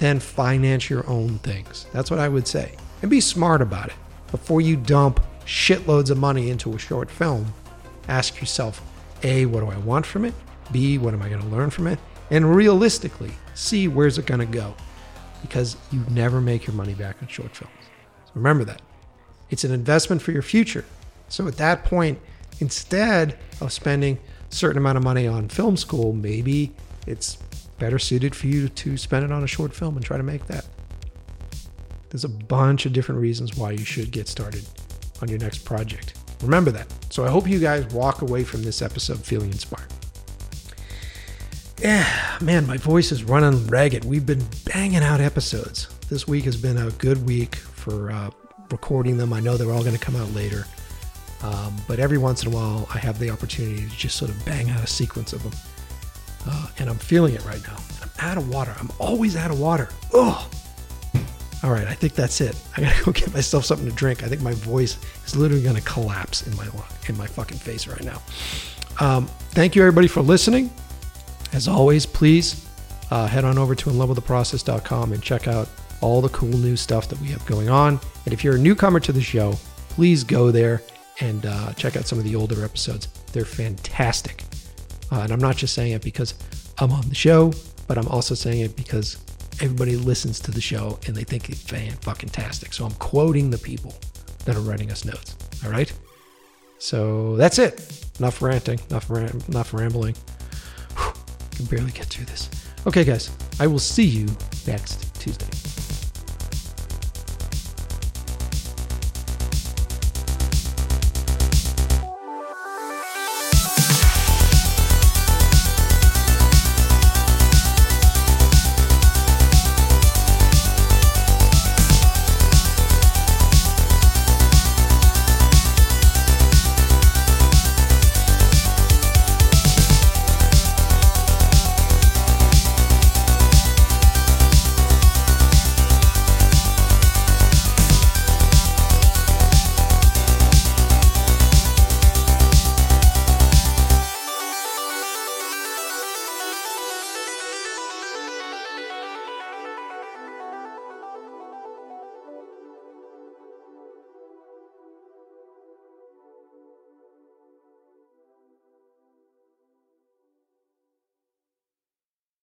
then finance your own things. That's what I would say. And be smart about it. Before you dump shitloads of money into a short film, ask yourself A, what do I want from it? B, what am I going to learn from it? And realistically, C, where's it going to go? Because you never make your money back on short films. So remember that. It's an investment for your future. So at that point, instead of spending a certain amount of money on film school, maybe it's better suited for you to spend it on a short film and try to make that. There's a bunch of different reasons why you should get started on your next project. Remember that. So I hope you guys walk away from this episode feeling inspired. Yeah, man, my voice is running ragged. We've been banging out episodes. This week has been a good week for uh, recording them. I know they're all going to come out later. Um, but every once in a while, I have the opportunity to just sort of bang out a sequence of them. Uh, and I'm feeling it right now. I'm out of water. I'm always out of water. Ugh. All right, I think that's it. I gotta go get myself something to drink. I think my voice is literally gonna collapse in my in my fucking face right now. Um, thank you everybody for listening. As always, please uh, head on over to inlovewiththeprocess.com and check out all the cool new stuff that we have going on. And if you're a newcomer to the show, please go there and uh, check out some of the older episodes. They're fantastic. Uh, and I'm not just saying it because I'm on the show, but I'm also saying it because everybody listens to the show and they think it's fan fucking tastic. So I'm quoting the people that are writing us notes. All right. So that's it. Enough ranting. Enough ram- enough rambling. Whew, can barely get through this. Okay, guys. I will see you next Tuesday.